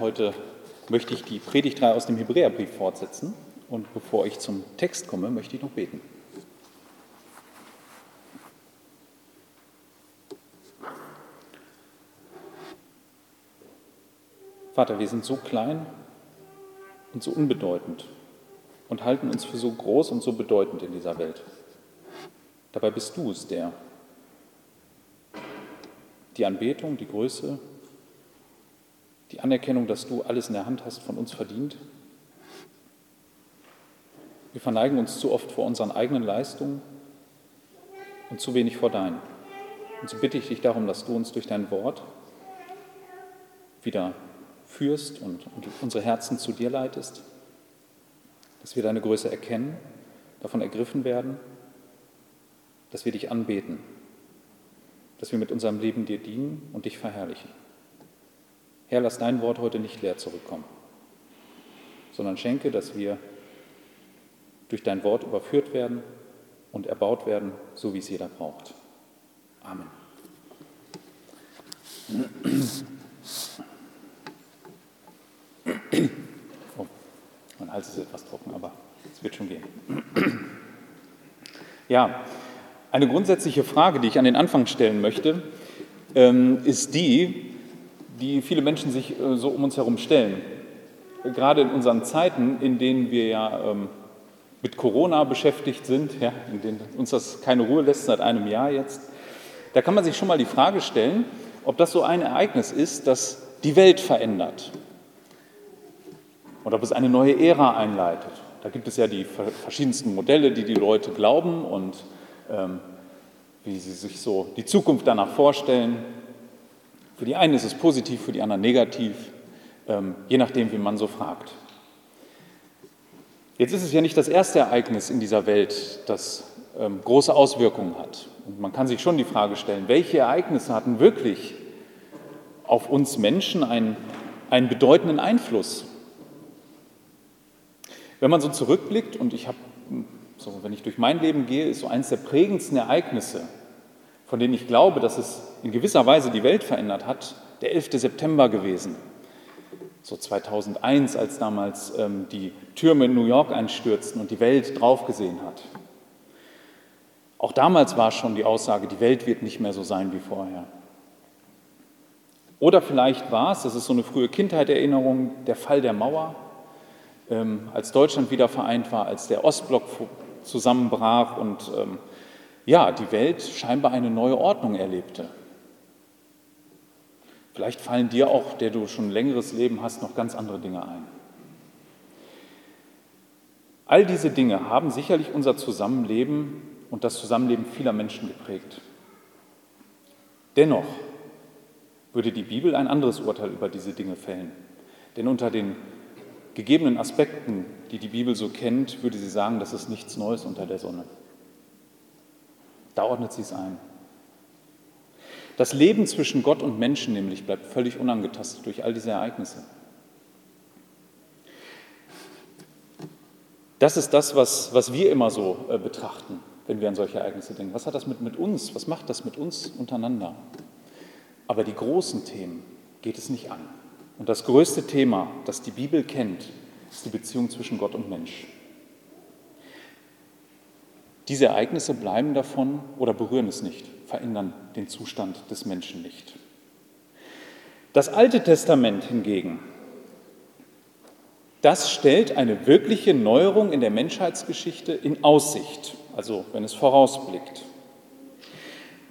Heute möchte ich die Predigtreihe aus dem Hebräerbrief fortsetzen. Und bevor ich zum Text komme, möchte ich noch beten. Vater, wir sind so klein und so unbedeutend und halten uns für so groß und so bedeutend in dieser Welt. Dabei bist du es, der die Anbetung, die Größe, die Anerkennung, dass du alles in der Hand hast, von uns verdient. Wir verneigen uns zu oft vor unseren eigenen Leistungen und zu wenig vor deinen. Und so bitte ich dich darum, dass du uns durch dein Wort wieder führst und, und unsere Herzen zu dir leitest, dass wir deine Größe erkennen, davon ergriffen werden, dass wir dich anbeten, dass wir mit unserem Leben dir dienen und dich verherrlichen. Herr, lass dein Wort heute nicht leer zurückkommen, sondern schenke, dass wir durch dein Wort überführt werden und erbaut werden, so wie es jeder braucht. Amen. Oh, mein Hals ist etwas trocken, aber es wird schon gehen. Ja, eine grundsätzliche Frage, die ich an den Anfang stellen möchte, ähm, ist die, die viele Menschen sich äh, so um uns herum stellen. Gerade in unseren Zeiten, in denen wir ja ähm, mit Corona beschäftigt sind, ja, in denen uns das keine Ruhe lässt seit einem Jahr jetzt, da kann man sich schon mal die Frage stellen, ob das so ein Ereignis ist, das die Welt verändert oder ob es eine neue Ära einleitet. Da gibt es ja die verschiedensten Modelle, die die Leute glauben und ähm, wie sie sich so die Zukunft danach vorstellen. Für die einen ist es positiv, für die anderen negativ, ähm, je nachdem, wie man so fragt. Jetzt ist es ja nicht das erste Ereignis in dieser Welt, das ähm, große Auswirkungen hat. Und man kann sich schon die Frage stellen, welche Ereignisse hatten wirklich auf uns Menschen einen, einen bedeutenden Einfluss? Wenn man so zurückblickt, und ich habe, so, wenn ich durch mein Leben gehe, ist so eines der prägendsten Ereignisse von denen ich glaube, dass es in gewisser Weise die Welt verändert hat, der 11. September gewesen. So 2001, als damals ähm, die Türme in New York einstürzten und die Welt draufgesehen hat. Auch damals war schon die Aussage, die Welt wird nicht mehr so sein wie vorher. Oder vielleicht war es, das ist so eine frühe Kindheitserinnerung, der Fall der Mauer, ähm, als Deutschland wieder vereint war, als der Ostblock zusammenbrach und ähm, ja, die Welt scheinbar eine neue Ordnung erlebte. Vielleicht fallen dir auch, der du schon ein längeres Leben hast, noch ganz andere Dinge ein. All diese Dinge haben sicherlich unser Zusammenleben und das Zusammenleben vieler Menschen geprägt. Dennoch würde die Bibel ein anderes Urteil über diese Dinge fällen. Denn unter den gegebenen Aspekten, die die Bibel so kennt, würde sie sagen, das ist nichts Neues unter der Sonne. Da ordnet sie es ein. Das Leben zwischen Gott und Menschen nämlich bleibt völlig unangetastet durch all diese Ereignisse. Das ist das, was, was wir immer so äh, betrachten, wenn wir an solche Ereignisse denken. Was hat das mit, mit uns? Was macht das mit uns untereinander? Aber die großen Themen geht es nicht an. Und das größte Thema, das die Bibel kennt, ist die Beziehung zwischen Gott und Mensch. Diese Ereignisse bleiben davon oder berühren es nicht, verändern den Zustand des Menschen nicht. Das Alte Testament hingegen, das stellt eine wirkliche Neuerung in der Menschheitsgeschichte in Aussicht, also wenn es vorausblickt.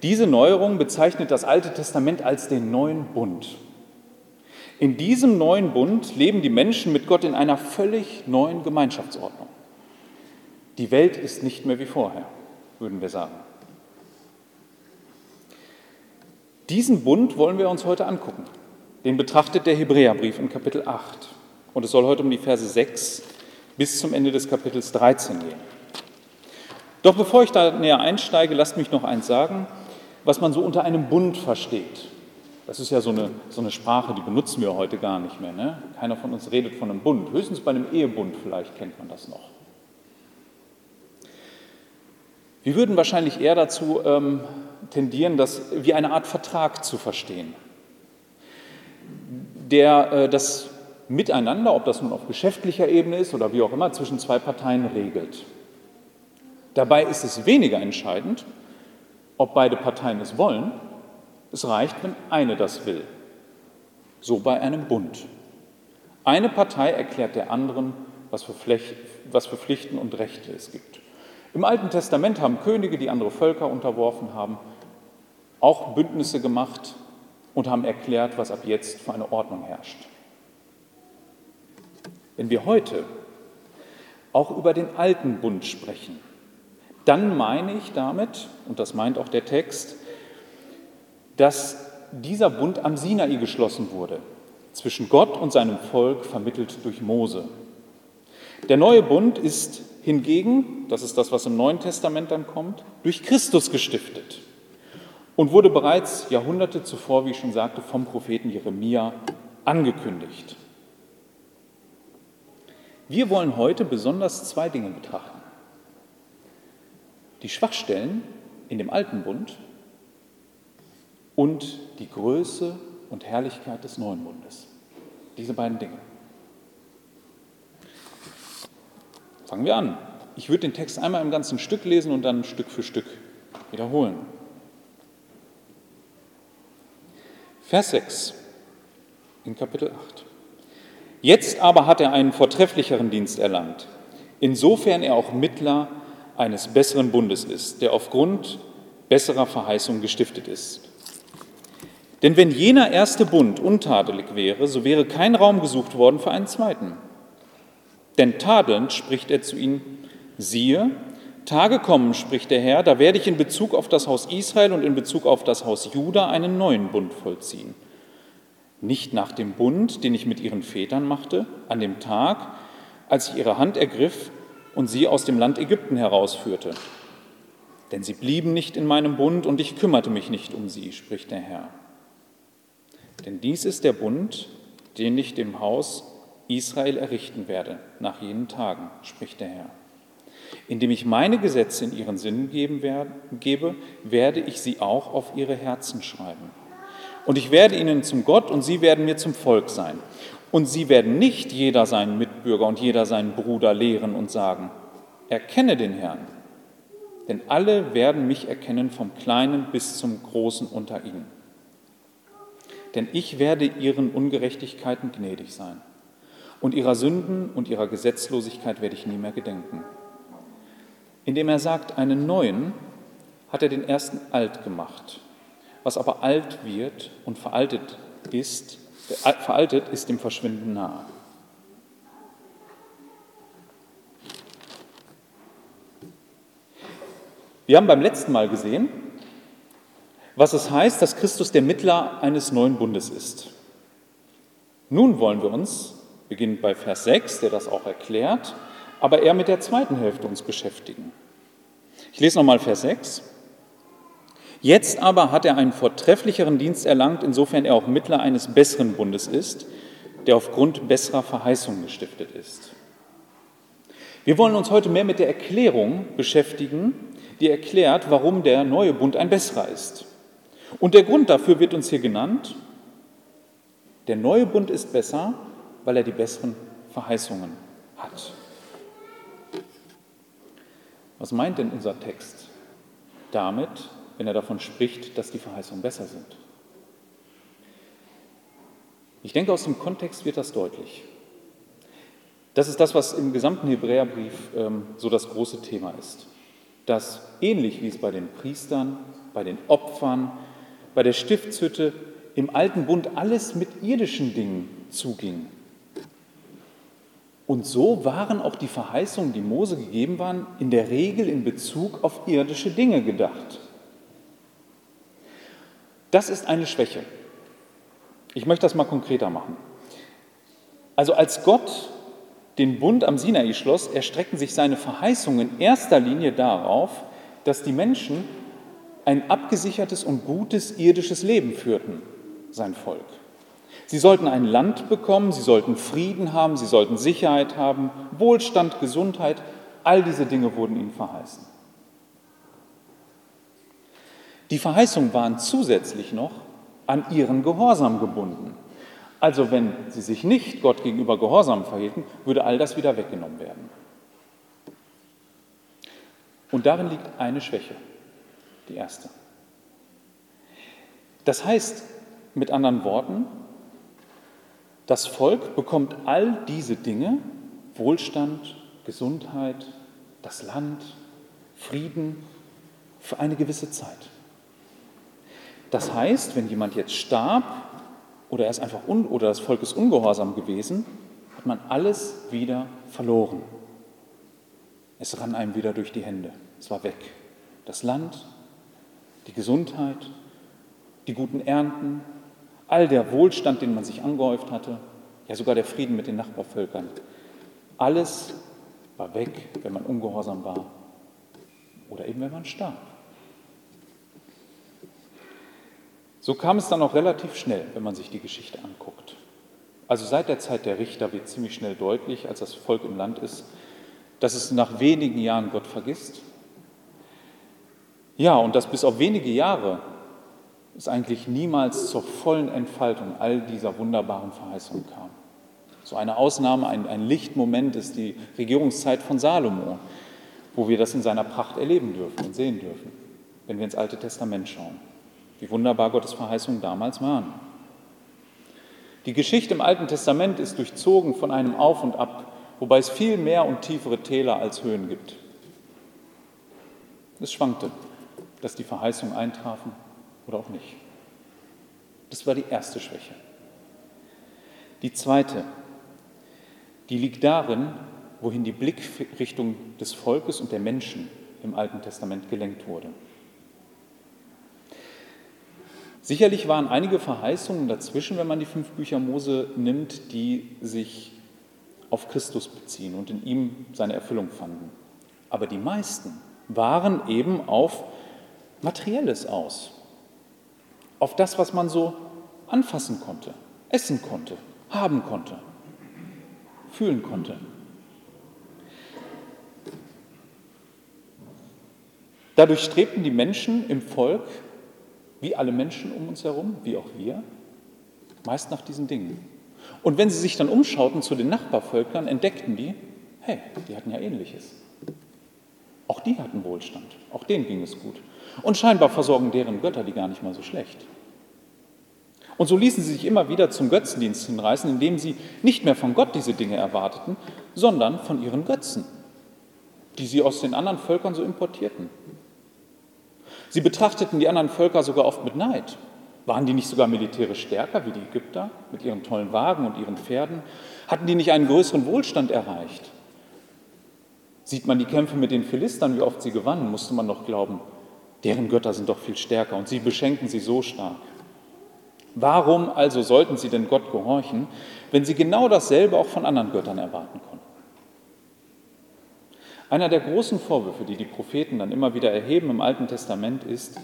Diese Neuerung bezeichnet das Alte Testament als den neuen Bund. In diesem neuen Bund leben die Menschen mit Gott in einer völlig neuen Gemeinschaftsordnung. Die Welt ist nicht mehr wie vorher, würden wir sagen. Diesen Bund wollen wir uns heute angucken. Den betrachtet der Hebräerbrief in Kapitel 8. Und es soll heute um die Verse 6 bis zum Ende des Kapitels 13 gehen. Doch bevor ich da näher einsteige, lasst mich noch eins sagen, was man so unter einem Bund versteht. Das ist ja so eine, so eine Sprache, die benutzen wir heute gar nicht mehr. Ne? Keiner von uns redet von einem Bund. Höchstens bei einem Ehebund vielleicht kennt man das noch. Wir würden wahrscheinlich eher dazu ähm, tendieren, das wie eine Art Vertrag zu verstehen. der äh, das Miteinander, ob das nun auf geschäftlicher Ebene ist oder wie auch immer, zwischen zwei Parteien regelt. Dabei ist es weniger entscheidend, ob beide Parteien es wollen. Es reicht, wenn eine das will. So bei einem Bund. Eine Partei erklärt der anderen, was für, Pflicht, was für Pflichten und Rechte es gibt. Im Alten Testament haben Könige, die andere Völker unterworfen haben, auch Bündnisse gemacht und haben erklärt, was ab jetzt für eine Ordnung herrscht. Wenn wir heute auch über den alten Bund sprechen, dann meine ich damit, und das meint auch der Text, dass dieser Bund am Sinai geschlossen wurde, zwischen Gott und seinem Volk vermittelt durch Mose. Der neue Bund ist hingegen, das ist das, was im Neuen Testament dann kommt, durch Christus gestiftet und wurde bereits Jahrhunderte zuvor, wie ich schon sagte, vom Propheten Jeremia angekündigt. Wir wollen heute besonders zwei Dinge betrachten. Die Schwachstellen in dem alten Bund und die Größe und Herrlichkeit des neuen Bundes. Diese beiden Dinge. Fangen wir an. Ich würde den Text einmal im ganzen Stück lesen und dann Stück für Stück wiederholen. Vers 6 in Kapitel 8. Jetzt aber hat er einen vortrefflicheren Dienst erlangt, insofern er auch Mittler eines besseren Bundes ist, der aufgrund besserer Verheißung gestiftet ist. Denn wenn jener erste Bund untadelig wäre, so wäre kein Raum gesucht worden für einen zweiten. Denn tadelnd spricht er zu ihnen, siehe, Tage kommen, spricht der Herr, da werde ich in Bezug auf das Haus Israel und in Bezug auf das Haus Juda einen neuen Bund vollziehen. Nicht nach dem Bund, den ich mit ihren Vätern machte, an dem Tag, als ich ihre Hand ergriff und sie aus dem Land Ägypten herausführte. Denn sie blieben nicht in meinem Bund und ich kümmerte mich nicht um sie, spricht der Herr. Denn dies ist der Bund, den ich dem Haus Israel errichten werde nach jenen Tagen, spricht der Herr. Indem ich meine Gesetze in ihren Sinn geben werde, gebe, werde ich sie auch auf ihre Herzen schreiben. Und ich werde ihnen zum Gott und sie werden mir zum Volk sein. Und sie werden nicht jeder seinen Mitbürger und jeder seinen Bruder lehren und sagen, erkenne den Herrn. Denn alle werden mich erkennen vom Kleinen bis zum Großen unter ihnen denn ich werde ihren Ungerechtigkeiten gnädig sein. Und ihrer Sünden und ihrer Gesetzlosigkeit werde ich nie mehr gedenken. Indem er sagt, einen neuen, hat er den ersten alt gemacht. Was aber alt wird und veraltet ist, äh, veraltet ist dem Verschwinden nahe. Wir haben beim letzten Mal gesehen, was es heißt, dass Christus der Mittler eines neuen Bundes ist. Nun wollen wir uns, beginnend bei Vers 6, der das auch erklärt, aber eher mit der zweiten Hälfte uns beschäftigen. Ich lese nochmal Vers 6. Jetzt aber hat er einen vortrefflicheren Dienst erlangt, insofern er auch Mittler eines besseren Bundes ist, der aufgrund besserer Verheißungen gestiftet ist. Wir wollen uns heute mehr mit der Erklärung beschäftigen, die erklärt, warum der neue Bund ein besserer ist. Und der Grund dafür wird uns hier genannt. Der neue Bund ist besser, weil er die besseren Verheißungen hat. Was meint denn unser Text damit, wenn er davon spricht, dass die Verheißungen besser sind? Ich denke, aus dem Kontext wird das deutlich. Das ist das, was im gesamten Hebräerbrief ähm, so das große Thema ist. Dass ähnlich wie es bei den Priestern, bei den Opfern, bei der Stiftshütte im alten Bund alles mit irdischen Dingen zuging. Und so waren auch die Verheißungen, die Mose gegeben waren, in der Regel in Bezug auf irdische Dinge gedacht. Das ist eine Schwäche. Ich möchte das mal konkreter machen. Also als Gott den Bund am Sinai schloss, erstreckten sich seine Verheißungen in erster Linie darauf, dass die Menschen ein abgesichertes und gutes irdisches Leben führten, sein Volk. Sie sollten ein Land bekommen, sie sollten Frieden haben, sie sollten Sicherheit haben, Wohlstand, Gesundheit, all diese Dinge wurden ihnen verheißen. Die Verheißungen waren zusätzlich noch an ihren Gehorsam gebunden. Also wenn sie sich nicht Gott gegenüber gehorsam verhielten, würde all das wieder weggenommen werden. Und darin liegt eine Schwäche, die erste. Das heißt, mit anderen Worten, das Volk bekommt all diese Dinge, Wohlstand, Gesundheit, das Land, Frieden, für eine gewisse Zeit. Das heißt, wenn jemand jetzt starb oder er ist einfach oder das Volk ist ungehorsam gewesen, hat man alles wieder verloren. Es rann einem wieder durch die Hände. Es war weg. Das Land, die Gesundheit, die guten Ernten, all der Wohlstand, den man sich angehäuft hatte, ja sogar der Frieden mit den Nachbarvölkern. Alles war weg, wenn man ungehorsam war oder eben wenn man starb. So kam es dann auch relativ schnell, wenn man sich die Geschichte anguckt. Also seit der Zeit der Richter wird ziemlich schnell deutlich, als das Volk im Land ist, dass es nach wenigen Jahren Gott vergisst. Ja, und dass bis auf wenige Jahre es eigentlich niemals zur vollen Entfaltung all dieser wunderbaren Verheißungen kam. So eine Ausnahme, ein, ein Lichtmoment ist die Regierungszeit von Salomo, wo wir das in seiner Pracht erleben dürfen und sehen dürfen, wenn wir ins Alte Testament schauen wie wunderbar Gottes Verheißungen damals waren. Die Geschichte im Alten Testament ist durchzogen von einem Auf und Ab, wobei es viel mehr und tiefere Täler als Höhen gibt. Es schwankte, dass die Verheißungen eintrafen oder auch nicht. Das war die erste Schwäche. Die zweite, die liegt darin, wohin die Blickrichtung des Volkes und der Menschen im Alten Testament gelenkt wurde. Sicherlich waren einige Verheißungen dazwischen, wenn man die fünf Bücher Mose nimmt, die sich auf Christus beziehen und in ihm seine Erfüllung fanden. Aber die meisten waren eben auf Materielles aus, auf das, was man so anfassen konnte, essen konnte, haben konnte, fühlen konnte. Dadurch strebten die Menschen im Volk wie alle Menschen um uns herum, wie auch wir, meist nach diesen Dingen. Und wenn sie sich dann umschauten zu den Nachbarvölkern, entdeckten die, hey, die hatten ja ähnliches. Auch die hatten Wohlstand, auch denen ging es gut. Und scheinbar versorgen deren Götter die gar nicht mal so schlecht. Und so ließen sie sich immer wieder zum Götzendienst hinreißen, indem sie nicht mehr von Gott diese Dinge erwarteten, sondern von ihren Götzen, die sie aus den anderen Völkern so importierten. Sie betrachteten die anderen Völker sogar oft mit Neid. Waren die nicht sogar militärisch stärker wie die Ägypter mit ihren tollen Wagen und ihren Pferden? Hatten die nicht einen größeren Wohlstand erreicht? Sieht man die Kämpfe mit den Philistern, wie oft sie gewannen, musste man doch glauben, deren Götter sind doch viel stärker und sie beschenken sie so stark. Warum also sollten sie denn Gott gehorchen, wenn sie genau dasselbe auch von anderen Göttern erwarten konnten? Einer der großen Vorwürfe, die die Propheten dann immer wieder erheben im Alten Testament, ist,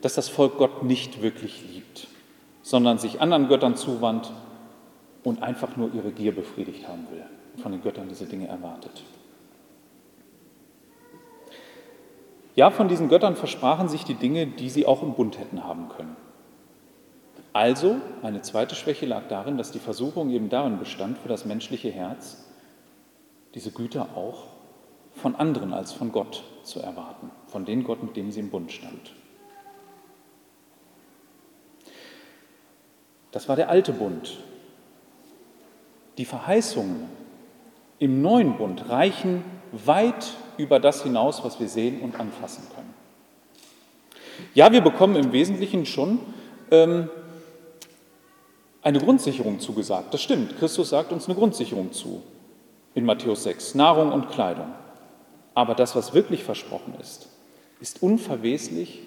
dass das Volk Gott nicht wirklich liebt, sondern sich anderen Göttern zuwandt und einfach nur ihre Gier befriedigt haben will von den Göttern diese Dinge erwartet. Ja, von diesen Göttern versprachen sich die Dinge, die sie auch im Bund hätten haben können. Also, eine zweite Schwäche lag darin, dass die Versuchung eben darin bestand, für das menschliche Herz diese Güter auch von anderen als von Gott zu erwarten, von dem Gott, mit dem sie im Bund stand. Das war der alte Bund. Die Verheißungen im neuen Bund reichen weit über das hinaus, was wir sehen und anfassen können. Ja, wir bekommen im Wesentlichen schon ähm, eine Grundsicherung zugesagt. Das stimmt. Christus sagt uns eine Grundsicherung zu in Matthäus 6. Nahrung und Kleidung. Aber das, was wirklich versprochen ist, ist unverweslich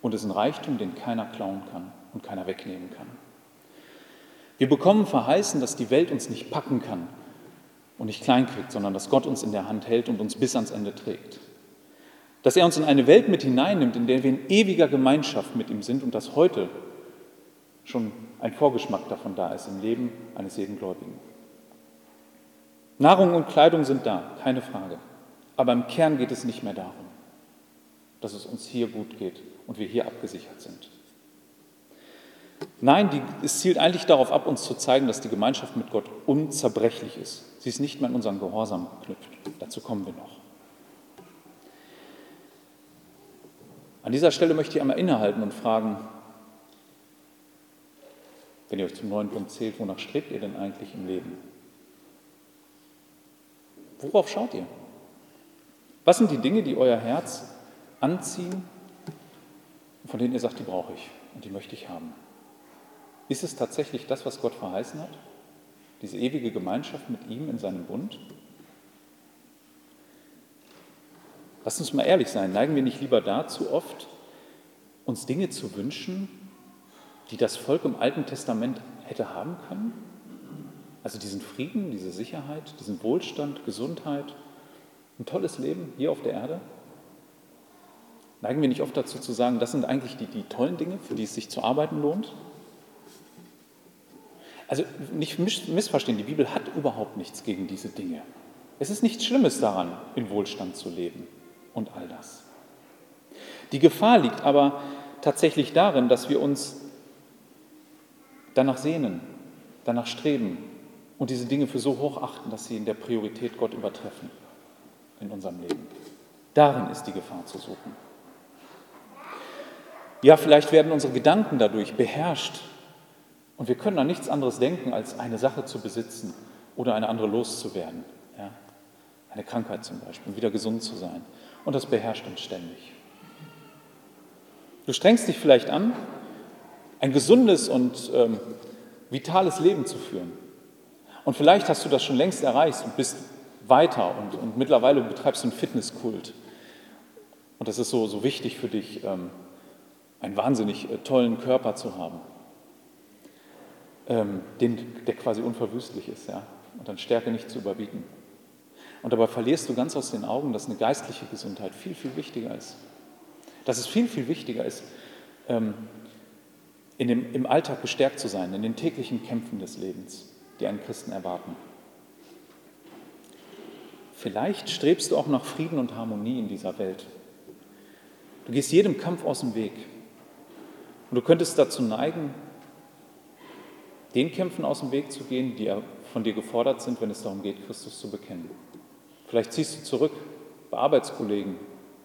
und ist ein Reichtum, den keiner klauen kann und keiner wegnehmen kann. Wir bekommen verheißen, dass die Welt uns nicht packen kann und nicht kleinkriegt, sondern dass Gott uns in der Hand hält und uns bis ans Ende trägt. Dass er uns in eine Welt mit hineinnimmt, in der wir in ewiger Gemeinschaft mit ihm sind und dass heute schon ein Vorgeschmack davon da ist im Leben eines jeden Gläubigen. Nahrung und Kleidung sind da, keine Frage. Aber im Kern geht es nicht mehr darum, dass es uns hier gut geht und wir hier abgesichert sind. Nein, die, es zielt eigentlich darauf ab, uns zu zeigen, dass die Gemeinschaft mit Gott unzerbrechlich ist. Sie ist nicht mehr an unseren Gehorsam geknüpft. Dazu kommen wir noch. An dieser Stelle möchte ich einmal innehalten und fragen, wenn ihr euch zum neuen Punkt zählt, wonach strebt ihr denn eigentlich im Leben? Worauf schaut ihr? Was sind die Dinge, die euer Herz anziehen, von denen ihr sagt, die brauche ich und die möchte ich haben? Ist es tatsächlich das, was Gott verheißen hat? Diese ewige Gemeinschaft mit ihm in seinem Bund? Lasst uns mal ehrlich sein, neigen wir nicht lieber dazu oft, uns Dinge zu wünschen, die das Volk im Alten Testament hätte haben können? Also diesen Frieden, diese Sicherheit, diesen Wohlstand, Gesundheit, ein tolles Leben hier auf der Erde? Neigen wir nicht oft dazu zu sagen, das sind eigentlich die, die tollen Dinge, für die es sich zu arbeiten lohnt? Also nicht missverstehen, die Bibel hat überhaupt nichts gegen diese Dinge. Es ist nichts Schlimmes daran, in Wohlstand zu leben und all das. Die Gefahr liegt aber tatsächlich darin, dass wir uns danach sehnen, danach streben und diese Dinge für so hoch achten, dass sie in der Priorität Gott übertreffen in unserem Leben. Darin ist die Gefahr zu suchen. Ja, vielleicht werden unsere Gedanken dadurch beherrscht und wir können an nichts anderes denken, als eine Sache zu besitzen oder eine andere loszuwerden. Ja? Eine Krankheit zum Beispiel, wieder gesund zu sein. Und das beherrscht uns ständig. Du strengst dich vielleicht an, ein gesundes und ähm, vitales Leben zu führen. Und vielleicht hast du das schon längst erreicht und bist weiter und, und mittlerweile betreibst du einen Fitnesskult. Und das ist so, so wichtig für dich, ähm, einen wahnsinnig äh, tollen Körper zu haben, ähm, den, der quasi unverwüstlich ist ja, und an Stärke nicht zu überbieten. Und dabei verlierst du ganz aus den Augen, dass eine geistliche Gesundheit viel, viel wichtiger ist. Dass es viel, viel wichtiger ist, ähm, in dem, im Alltag gestärkt zu sein, in den täglichen Kämpfen des Lebens, die einen Christen erwarten. Vielleicht strebst du auch nach Frieden und Harmonie in dieser Welt. Du gehst jedem Kampf aus dem Weg. Und du könntest dazu neigen, den Kämpfen aus dem Weg zu gehen, die von dir gefordert sind, wenn es darum geht, Christus zu bekennen. Vielleicht ziehst du zurück bei Arbeitskollegen,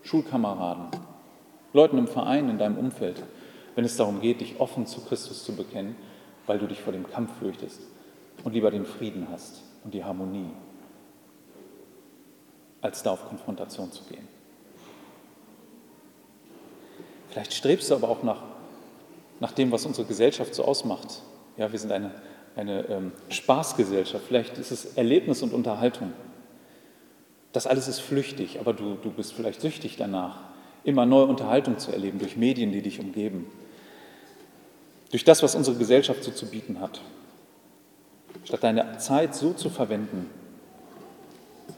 Schulkameraden, Leuten im Verein, in deinem Umfeld, wenn es darum geht, dich offen zu Christus zu bekennen, weil du dich vor dem Kampf fürchtest und lieber den Frieden hast und die Harmonie, als da auf Konfrontation zu gehen. Vielleicht strebst du aber auch nach, nach dem, was unsere Gesellschaft so ausmacht. Ja, wir sind eine, eine ähm, Spaßgesellschaft. Vielleicht ist es Erlebnis und Unterhaltung. Das alles ist flüchtig, aber du, du bist vielleicht süchtig danach, immer neue Unterhaltung zu erleben durch Medien, die dich umgeben, durch das, was unsere Gesellschaft so zu bieten hat. Statt deine Zeit so zu verwenden,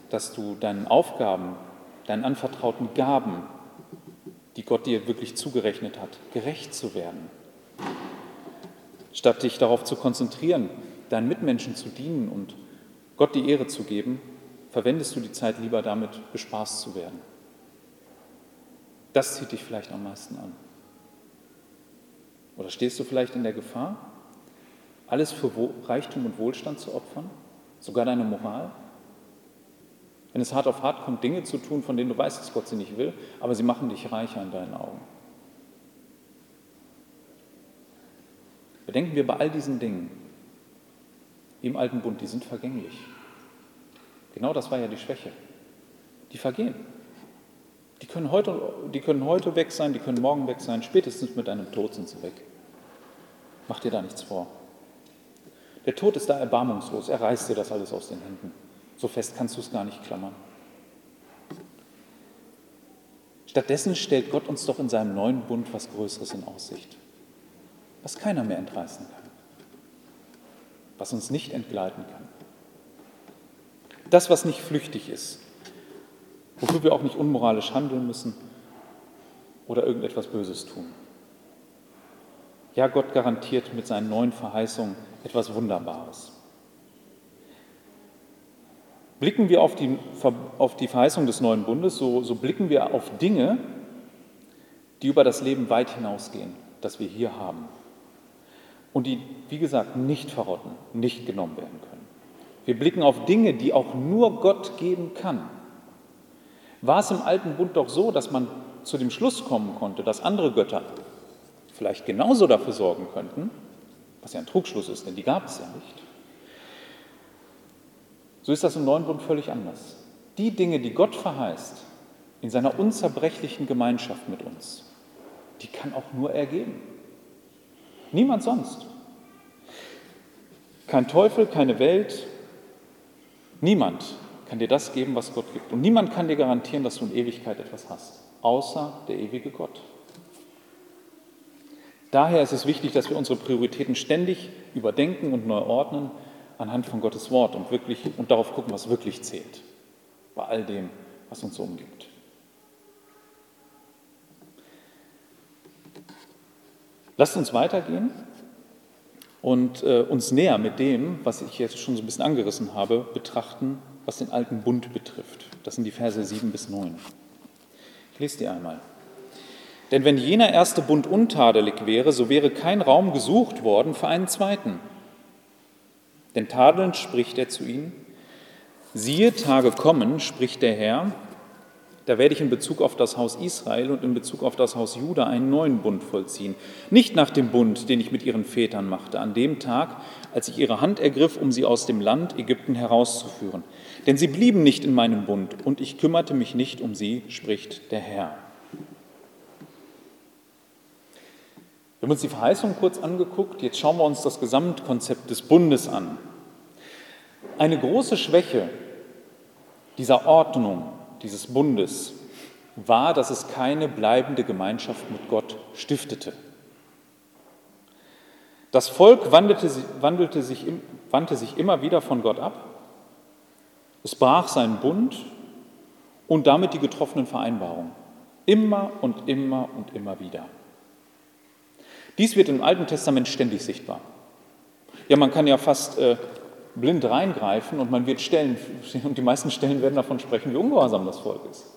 dass du deinen Aufgaben, deinen anvertrauten Gaben, die Gott dir wirklich zugerechnet hat, gerecht zu werden. Statt dich darauf zu konzentrieren, deinen Mitmenschen zu dienen und Gott die Ehre zu geben, verwendest du die Zeit lieber damit, bespaßt zu werden. Das zieht dich vielleicht am meisten an. Oder stehst du vielleicht in der Gefahr, alles für Reichtum und Wohlstand zu opfern, sogar deine Moral? Wenn es hart auf hart kommt, Dinge zu tun, von denen du weißt, dass Gott sie nicht will, aber sie machen dich reicher in deinen Augen. Bedenken wir bei all diesen Dingen im alten Bund, die sind vergänglich. Genau das war ja die Schwäche. Die vergehen. Die können, heute, die können heute weg sein, die können morgen weg sein, spätestens mit deinem Tod sind sie weg. Mach dir da nichts vor. Der Tod ist da erbarmungslos, er reißt dir das alles aus den Händen. So fest kannst du es gar nicht klammern. Stattdessen stellt Gott uns doch in seinem neuen Bund was Größeres in Aussicht, was keiner mehr entreißen kann, was uns nicht entgleiten kann. Das, was nicht flüchtig ist, wofür wir auch nicht unmoralisch handeln müssen oder irgendetwas Böses tun. Ja, Gott garantiert mit seinen neuen Verheißungen etwas Wunderbares. Blicken wir auf die, auf die Verheißung des neuen Bundes, so, so blicken wir auf Dinge, die über das Leben weit hinausgehen, das wir hier haben. Und die, wie gesagt, nicht verrotten, nicht genommen werden können. Wir blicken auf Dinge, die auch nur Gott geben kann. War es im alten Bund doch so, dass man zu dem Schluss kommen konnte, dass andere Götter vielleicht genauso dafür sorgen könnten, was ja ein Trugschluss ist, denn die gab es ja nicht. So ist das im neuen Bund völlig anders. Die Dinge, die Gott verheißt, in seiner unzerbrechlichen Gemeinschaft mit uns, die kann auch nur er geben. Niemand sonst. Kein Teufel, keine Welt, niemand kann dir das geben, was Gott gibt. Und niemand kann dir garantieren, dass du in Ewigkeit etwas hast, außer der ewige Gott. Daher ist es wichtig, dass wir unsere Prioritäten ständig überdenken und neu ordnen anhand von Gottes Wort und, wirklich, und darauf gucken, was wirklich zählt, bei all dem, was uns so umgibt. Lasst uns weitergehen und äh, uns näher mit dem, was ich jetzt schon so ein bisschen angerissen habe, betrachten, was den alten Bund betrifft. Das sind die Verse 7 bis 9. Ich lese die einmal. Denn wenn jener erste Bund untadelig wäre, so wäre kein Raum gesucht worden für einen zweiten. Denn tadelnd spricht er zu ihnen, siehe, Tage kommen, spricht der Herr, da werde ich in Bezug auf das Haus Israel und in Bezug auf das Haus Juda einen neuen Bund vollziehen. Nicht nach dem Bund, den ich mit ihren Vätern machte, an dem Tag, als ich ihre Hand ergriff, um sie aus dem Land Ägypten herauszuführen. Denn sie blieben nicht in meinem Bund und ich kümmerte mich nicht um sie, spricht der Herr. Wir haben uns die Verheißung kurz angeguckt, jetzt schauen wir uns das Gesamtkonzept des Bundes an. Eine große Schwäche dieser Ordnung dieses Bundes war, dass es keine bleibende Gemeinschaft mit Gott stiftete. Das Volk wandelte, wandelte sich, wandte sich immer wieder von Gott ab. Es brach seinen Bund und damit die getroffenen Vereinbarungen. Immer und immer und immer wieder. Dies wird im Alten Testament ständig sichtbar. Ja, man kann ja fast äh, blind reingreifen und man wird Stellen, und die meisten Stellen werden davon sprechen, wie ungehorsam das Volk ist.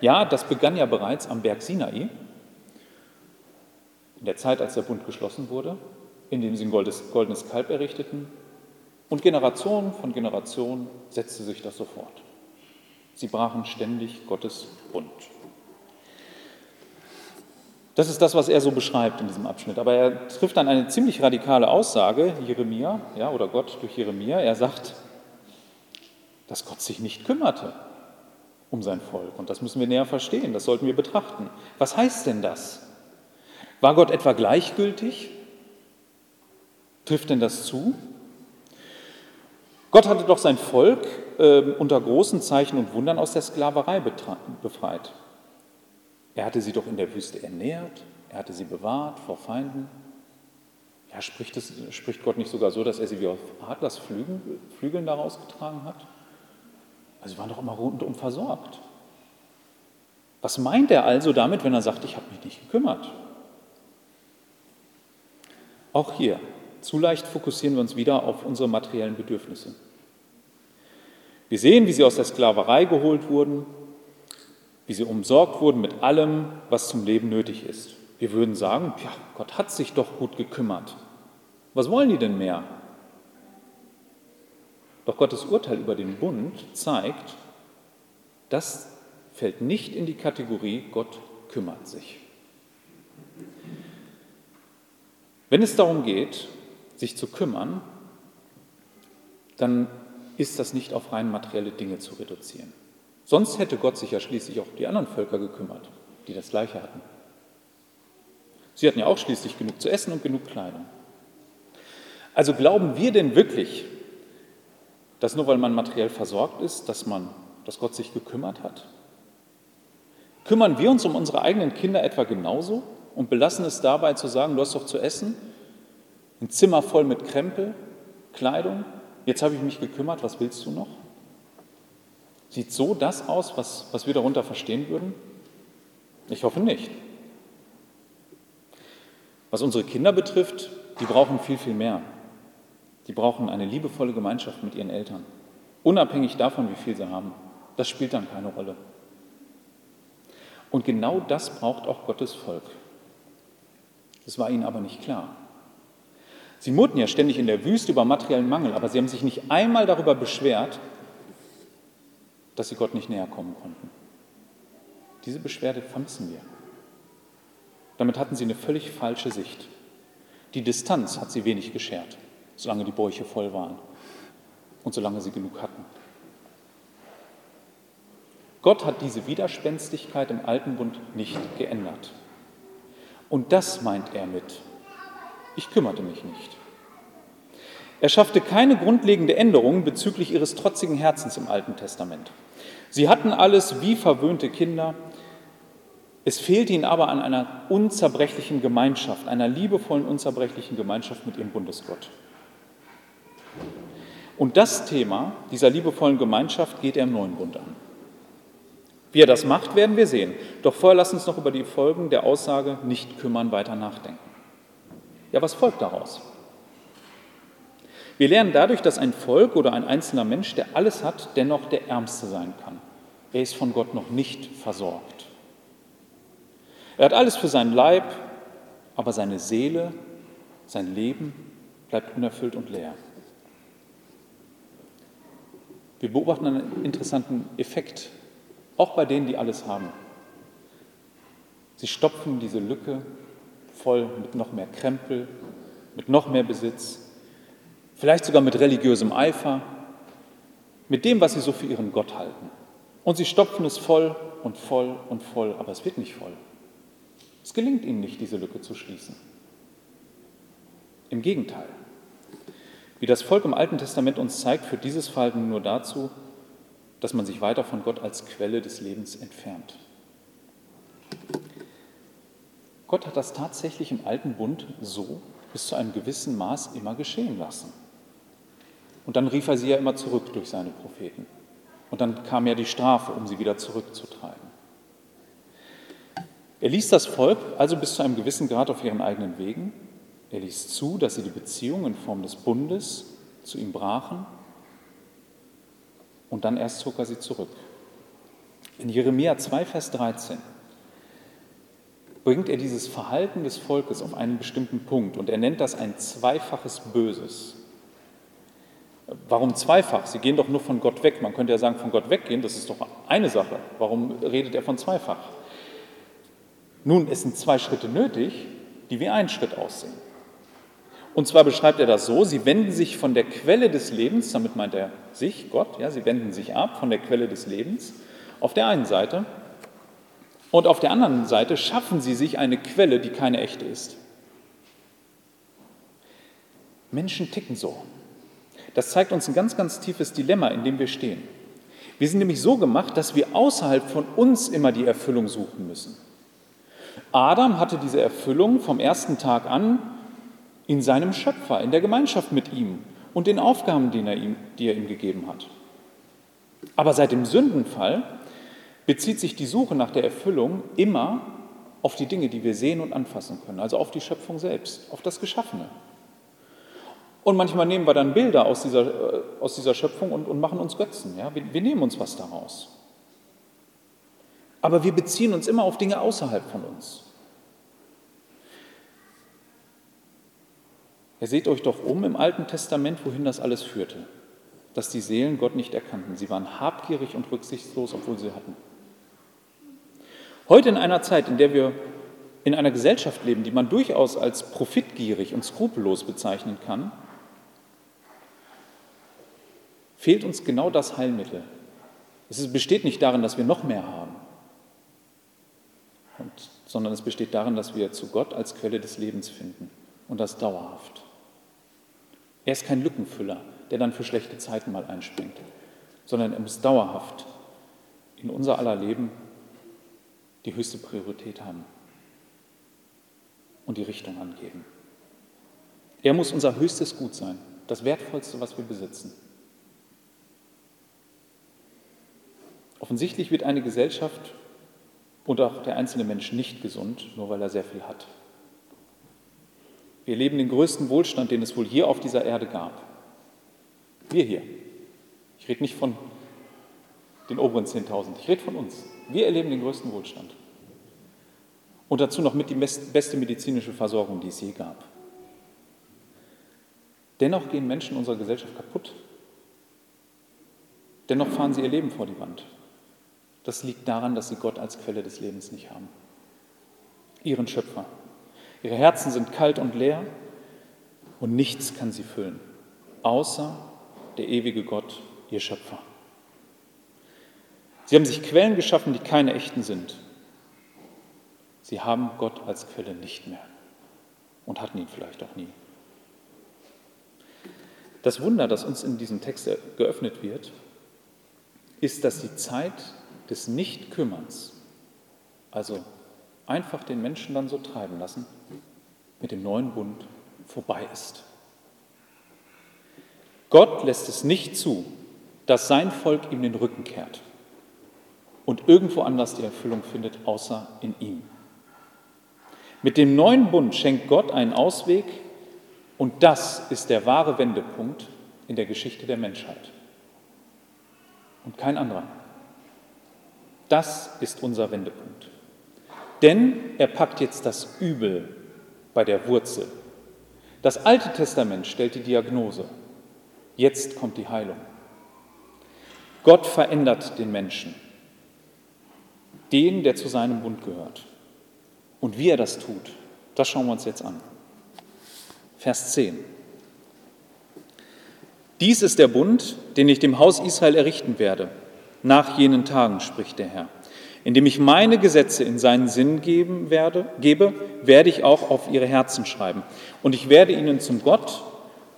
Ja, das begann ja bereits am Berg Sinai, in der Zeit, als der Bund geschlossen wurde, indem sie ein goldenes Kalb errichteten. Und Generation von Generation setzte sich das sofort. Sie brachen ständig Gottes Bund. Das ist das, was er so beschreibt in diesem Abschnitt. Aber er trifft dann eine ziemlich radikale Aussage, Jeremia, ja, oder Gott durch Jeremia. Er sagt, dass Gott sich nicht kümmerte um sein Volk. Und das müssen wir näher verstehen, das sollten wir betrachten. Was heißt denn das? War Gott etwa gleichgültig? Trifft denn das zu? Gott hatte doch sein Volk äh, unter großen Zeichen und Wundern aus der Sklaverei befreit. Er hatte sie doch in der Wüste ernährt, er hatte sie bewahrt vor Feinden. Ja, spricht, es, spricht Gott nicht sogar so, dass er sie wie auf Adlers Flügeln, Flügeln daraus getragen hat? Also sie waren doch immer rundum versorgt. Was meint er also damit, wenn er sagt, ich habe mich nicht gekümmert? Auch hier, zu leicht fokussieren wir uns wieder auf unsere materiellen Bedürfnisse. Wir sehen, wie sie aus der Sklaverei geholt wurden, wie sie umsorgt wurden mit allem, was zum Leben nötig ist. Wir würden sagen, ja, Gott hat sich doch gut gekümmert. Was wollen die denn mehr? Doch Gottes Urteil über den Bund zeigt, das fällt nicht in die Kategorie Gott kümmert sich. Wenn es darum geht, sich zu kümmern, dann ist das nicht auf rein materielle Dinge zu reduzieren. Sonst hätte Gott sich ja schließlich auch die anderen Völker gekümmert, die das Gleiche hatten. Sie hatten ja auch schließlich genug zu essen und genug Kleidung. Also glauben wir denn wirklich, dass nur weil man materiell versorgt ist, dass, man, dass Gott sich gekümmert hat? Kümmern wir uns um unsere eigenen Kinder etwa genauso und belassen es dabei zu sagen, du hast doch zu essen, ein Zimmer voll mit Krempel, Kleidung, jetzt habe ich mich gekümmert, was willst du noch? Sieht so das aus, was, was wir darunter verstehen würden? Ich hoffe nicht. Was unsere Kinder betrifft, die brauchen viel, viel mehr. Die brauchen eine liebevolle Gemeinschaft mit ihren Eltern, unabhängig davon, wie viel sie haben. Das spielt dann keine Rolle. Und genau das braucht auch Gottes Volk. Das war ihnen aber nicht klar. Sie murrten ja ständig in der Wüste über materiellen Mangel, aber sie haben sich nicht einmal darüber beschwert, dass sie Gott nicht näher kommen konnten. Diese Beschwerde vermissen wir. Damit hatten sie eine völlig falsche Sicht. Die Distanz hat sie wenig geschert, solange die Bäuche voll waren und solange sie genug hatten. Gott hat diese Widerspenstigkeit im alten Bund nicht geändert. Und das meint er mit, ich kümmerte mich nicht. Er schaffte keine grundlegende Änderung bezüglich ihres trotzigen Herzens im Alten Testament. Sie hatten alles wie verwöhnte Kinder, es fehlte ihnen aber an einer unzerbrechlichen Gemeinschaft, einer liebevollen, unzerbrechlichen Gemeinschaft mit ihrem Bundesgott. Und das Thema dieser liebevollen Gemeinschaft geht er im neuen Bund an. Wie er das macht, werden wir sehen. Doch vorher lass uns noch über die Folgen der Aussage nicht kümmern weiter nachdenken. Ja, was folgt daraus? Wir lernen dadurch, dass ein Volk oder ein einzelner Mensch, der alles hat, dennoch der Ärmste sein kann. Er ist von Gott noch nicht versorgt. Er hat alles für seinen Leib, aber seine Seele, sein Leben bleibt unerfüllt und leer. Wir beobachten einen interessanten Effekt, auch bei denen, die alles haben. Sie stopfen diese Lücke voll mit noch mehr Krempel, mit noch mehr Besitz, vielleicht sogar mit religiösem Eifer, mit dem, was sie so für ihren Gott halten. Und sie stopfen es voll und voll und voll, aber es wird nicht voll. Es gelingt ihnen nicht, diese Lücke zu schließen. Im Gegenteil. Wie das Volk im Alten Testament uns zeigt, führt dieses Verhalten nur dazu, dass man sich weiter von Gott als Quelle des Lebens entfernt. Gott hat das tatsächlich im alten Bund so bis zu einem gewissen Maß immer geschehen lassen. Und dann rief er sie ja immer zurück durch seine Propheten. Und dann kam ja die Strafe, um sie wieder zurückzutreiben. Er ließ das Volk also bis zu einem gewissen Grad auf ihren eigenen Wegen. Er ließ zu, dass sie die Beziehung in Form des Bundes zu ihm brachen. Und dann erst zog er sie zurück. In Jeremia 2, Vers 13 bringt er dieses Verhalten des Volkes auf einen bestimmten Punkt und er nennt das ein zweifaches Böses. Warum zweifach? Sie gehen doch nur von Gott weg. Man könnte ja sagen, von Gott weggehen, das ist doch eine Sache. Warum redet er von zweifach? Nun, es sind zwei Schritte nötig, die wie ein Schritt aussehen. Und zwar beschreibt er das so, sie wenden sich von der Quelle des Lebens, damit meint er sich, Gott, ja, sie wenden sich ab von der Quelle des Lebens auf der einen Seite und auf der anderen Seite schaffen sie sich eine Quelle, die keine echte ist. Menschen ticken so. Das zeigt uns ein ganz, ganz tiefes Dilemma, in dem wir stehen. Wir sind nämlich so gemacht, dass wir außerhalb von uns immer die Erfüllung suchen müssen. Adam hatte diese Erfüllung vom ersten Tag an in seinem Schöpfer, in der Gemeinschaft mit ihm und den Aufgaben, die er ihm, die er ihm gegeben hat. Aber seit dem Sündenfall bezieht sich die Suche nach der Erfüllung immer auf die Dinge, die wir sehen und anfassen können, also auf die Schöpfung selbst, auf das Geschaffene. Und manchmal nehmen wir dann Bilder aus dieser, äh, aus dieser Schöpfung und, und machen uns Götzen. Ja? Wir, wir nehmen uns was daraus. Aber wir beziehen uns immer auf Dinge außerhalb von uns. Ihr seht euch doch um im Alten Testament, wohin das alles führte. Dass die Seelen Gott nicht erkannten. Sie waren habgierig und rücksichtslos, obwohl sie hatten. Heute in einer Zeit, in der wir in einer Gesellschaft leben, die man durchaus als profitgierig und skrupellos bezeichnen kann, fehlt uns genau das Heilmittel. Es besteht nicht darin, dass wir noch mehr haben, sondern es besteht darin, dass wir zu Gott als Quelle des Lebens finden und das dauerhaft. Er ist kein Lückenfüller, der dann für schlechte Zeiten mal einspringt, sondern er muss dauerhaft in unser aller Leben die höchste Priorität haben und die Richtung angeben. Er muss unser höchstes Gut sein, das Wertvollste, was wir besitzen. Offensichtlich wird eine Gesellschaft und auch der einzelne Mensch nicht gesund, nur weil er sehr viel hat. Wir leben den größten Wohlstand, den es wohl hier auf dieser Erde gab. Wir hier. Ich rede nicht von den oberen 10.000, ich rede von uns. Wir erleben den größten Wohlstand. Und dazu noch mit die beste medizinische Versorgung, die es je gab. Dennoch gehen Menschen unserer Gesellschaft kaputt. Dennoch fahren sie ihr Leben vor die Wand. Das liegt daran, dass sie Gott als Quelle des Lebens nicht haben. Ihren Schöpfer. Ihre Herzen sind kalt und leer und nichts kann sie füllen, außer der ewige Gott, ihr Schöpfer. Sie haben sich Quellen geschaffen, die keine echten sind. Sie haben Gott als Quelle nicht mehr und hatten ihn vielleicht auch nie. Das Wunder, das uns in diesem Text geöffnet wird, ist, dass die Zeit des Nichtkümmerns, also einfach den Menschen dann so treiben lassen, mit dem neuen Bund vorbei ist. Gott lässt es nicht zu, dass sein Volk ihm den Rücken kehrt und irgendwo anders die Erfüllung findet, außer in ihm. Mit dem neuen Bund schenkt Gott einen Ausweg und das ist der wahre Wendepunkt in der Geschichte der Menschheit. Und kein anderer. Das ist unser Wendepunkt. Denn er packt jetzt das Übel bei der Wurzel. Das Alte Testament stellt die Diagnose. Jetzt kommt die Heilung. Gott verändert den Menschen, den, der zu seinem Bund gehört. Und wie er das tut, das schauen wir uns jetzt an. Vers 10. Dies ist der Bund, den ich dem Haus Israel errichten werde, nach jenen Tagen, spricht der Herr. Indem ich meine Gesetze in seinen Sinn geben werde, gebe, werde ich auch auf ihre Herzen schreiben. Und ich werde ihnen zum Gott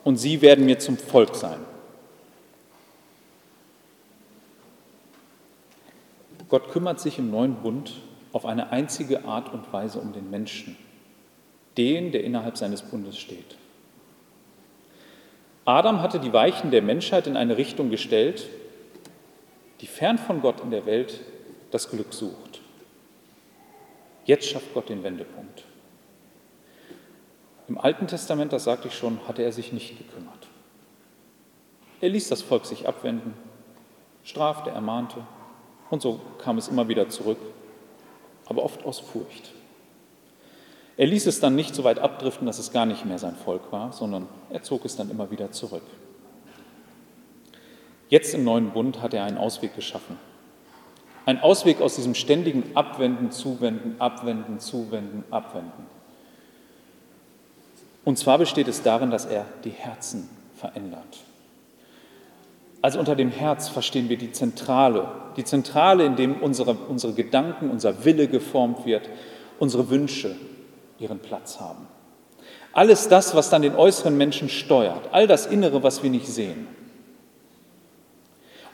und sie werden mir zum Volk sein. Gott kümmert sich im neuen Bund auf eine einzige Art und Weise um den Menschen, den, der innerhalb seines Bundes steht. Adam hatte die Weichen der Menschheit in eine Richtung gestellt, die fern von Gott in der Welt das Glück sucht. Jetzt schafft Gott den Wendepunkt. Im Alten Testament, das sagte ich schon, hatte er sich nicht gekümmert. Er ließ das Volk sich abwenden, strafte, ermahnte und so kam es immer wieder zurück, aber oft aus Furcht. Er ließ es dann nicht so weit abdriften, dass es gar nicht mehr sein Volk war, sondern er zog es dann immer wieder zurück. Jetzt im neuen Bund hat er einen Ausweg geschaffen. Ein Ausweg aus diesem ständigen Abwenden, Zuwenden, Abwenden, Zuwenden, Abwenden. Und zwar besteht es darin, dass er die Herzen verändert. Also unter dem Herz verstehen wir die Zentrale, die Zentrale, in dem unsere, unsere Gedanken, unser Wille geformt wird, unsere Wünsche ihren Platz haben. Alles das, was dann den äußeren Menschen steuert, all das Innere, was wir nicht sehen.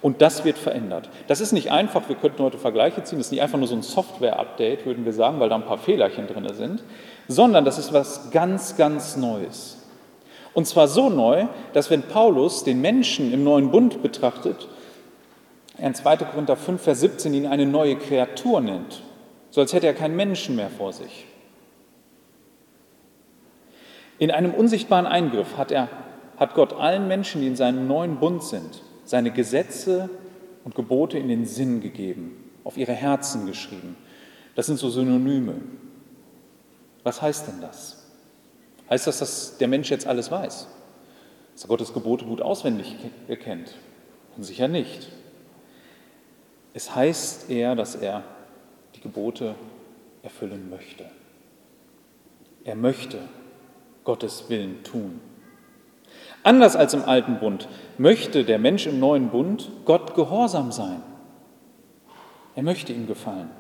Und das wird verändert. Das ist nicht einfach, wir könnten heute Vergleiche ziehen, das ist nicht einfach nur so ein Software-Update, würden wir sagen, weil da ein paar Fehlerchen drin sind, sondern das ist was ganz, ganz Neues. Und zwar so neu, dass wenn Paulus den Menschen im neuen Bund betrachtet, er in 2. Korinther 5, Vers 17 ihn eine neue Kreatur nennt, so als hätte er keinen Menschen mehr vor sich. In einem unsichtbaren Eingriff hat, er, hat Gott allen Menschen, die in seinem neuen Bund sind, seine Gesetze und Gebote in den Sinn gegeben, auf ihre Herzen geschrieben. Das sind so Synonyme. Was heißt denn das? Heißt das, dass der Mensch jetzt alles weiß? Dass er Gottes Gebote gut auswendig erkennt? Und sicher nicht. Es heißt eher, dass er die Gebote erfüllen möchte. Er möchte Gottes Willen tun. Anders als im alten Bund möchte der Mensch im neuen Bund Gott gehorsam sein. Er möchte ihm gefallen.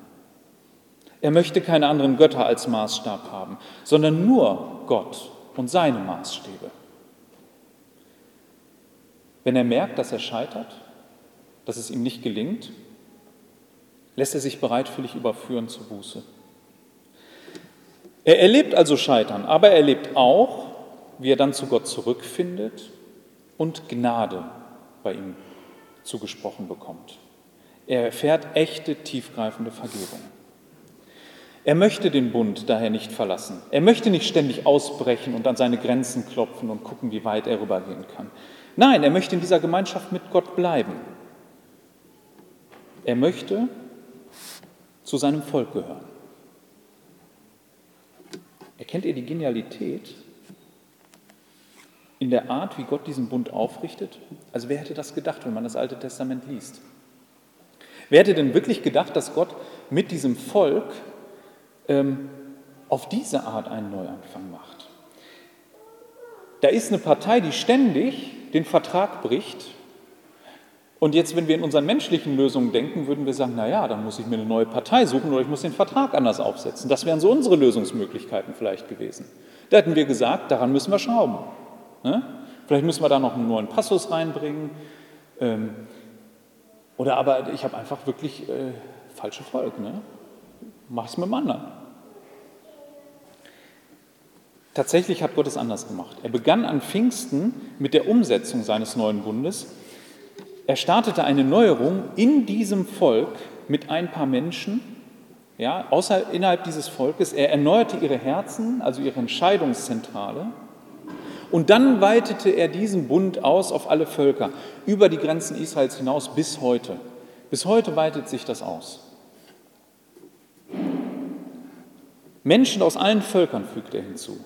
Er möchte keine anderen Götter als Maßstab haben, sondern nur Gott und seine Maßstäbe. Wenn er merkt, dass er scheitert, dass es ihm nicht gelingt, lässt er sich bereitwillig überführen zur Buße. Er erlebt also Scheitern, aber er erlebt auch, wie er dann zu Gott zurückfindet und Gnade bei ihm zugesprochen bekommt. Er erfährt echte, tiefgreifende Vergebung. Er möchte den Bund daher nicht verlassen. Er möchte nicht ständig ausbrechen und an seine Grenzen klopfen und gucken, wie weit er rübergehen kann. Nein, er möchte in dieser Gemeinschaft mit Gott bleiben. Er möchte zu seinem Volk gehören. Erkennt ihr die Genialität in der Art, wie Gott diesen Bund aufrichtet? Also wer hätte das gedacht, wenn man das Alte Testament liest? Wer hätte denn wirklich gedacht, dass Gott mit diesem Volk ähm, auf diese Art einen Neuanfang macht? Da ist eine Partei, die ständig den Vertrag bricht. Und jetzt, wenn wir in unseren menschlichen Lösungen denken, würden wir sagen, naja, dann muss ich mir eine neue Partei suchen oder ich muss den Vertrag anders aufsetzen. Das wären so unsere Lösungsmöglichkeiten vielleicht gewesen. Da hätten wir gesagt, daran müssen wir schrauben. Ne? Vielleicht müssen wir da noch einen neuen Passus reinbringen. Ähm, oder aber ich habe einfach wirklich äh, falsche Volk. Ne? Mach es mit dem anderen. Tatsächlich hat Gott es anders gemacht. Er begann an Pfingsten mit der Umsetzung seines neuen Bundes. Er startete eine Neuerung in diesem Volk mit ein paar Menschen, ja, außer innerhalb dieses Volkes. Er erneuerte ihre Herzen, also ihre Entscheidungszentrale. Und dann weitete er diesen Bund aus auf alle Völker, über die Grenzen Israels hinaus bis heute. Bis heute weitet sich das aus. Menschen aus allen Völkern fügt er hinzu.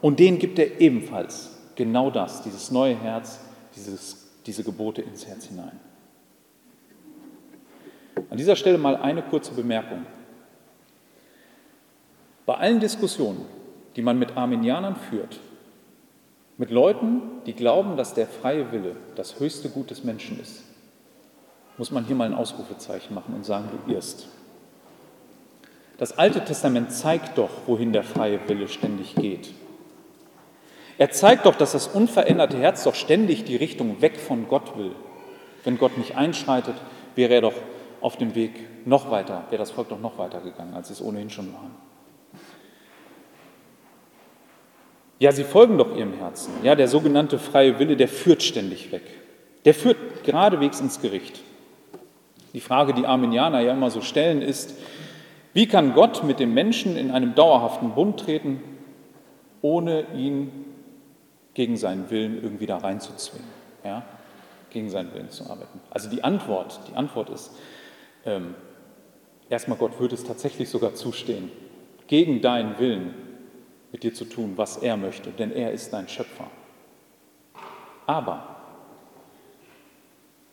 Und denen gibt er ebenfalls genau das, dieses neue Herz, dieses, diese Gebote ins Herz hinein. An dieser Stelle mal eine kurze Bemerkung. Bei allen Diskussionen, die man mit Arminianern führt, mit Leuten, die glauben, dass der freie Wille das höchste Gut des Menschen ist, muss man hier mal ein Ausrufezeichen machen und sagen, du irrst. Das Alte Testament zeigt doch, wohin der freie Wille ständig geht. Er zeigt doch, dass das unveränderte Herz doch ständig die Richtung weg von Gott will. Wenn Gott nicht einschreitet, wäre er doch auf dem Weg noch weiter, wäre das Volk doch noch weiter gegangen, als es ohnehin schon war. Ja, sie folgen doch ihrem Herzen. Ja, der sogenannte freie Wille, der führt ständig weg. Der führt geradewegs ins Gericht. Die Frage, die Arminianer ja immer so stellen, ist, wie kann Gott mit dem Menschen in einem dauerhaften Bund treten, ohne ihn gegen seinen Willen irgendwie da reinzuzwingen, ja? gegen seinen Willen zu arbeiten? Also die Antwort, die Antwort ist, ähm, erstmal Gott würde es tatsächlich sogar zustehen, gegen deinen Willen mit dir zu tun, was er möchte, denn er ist dein Schöpfer. Aber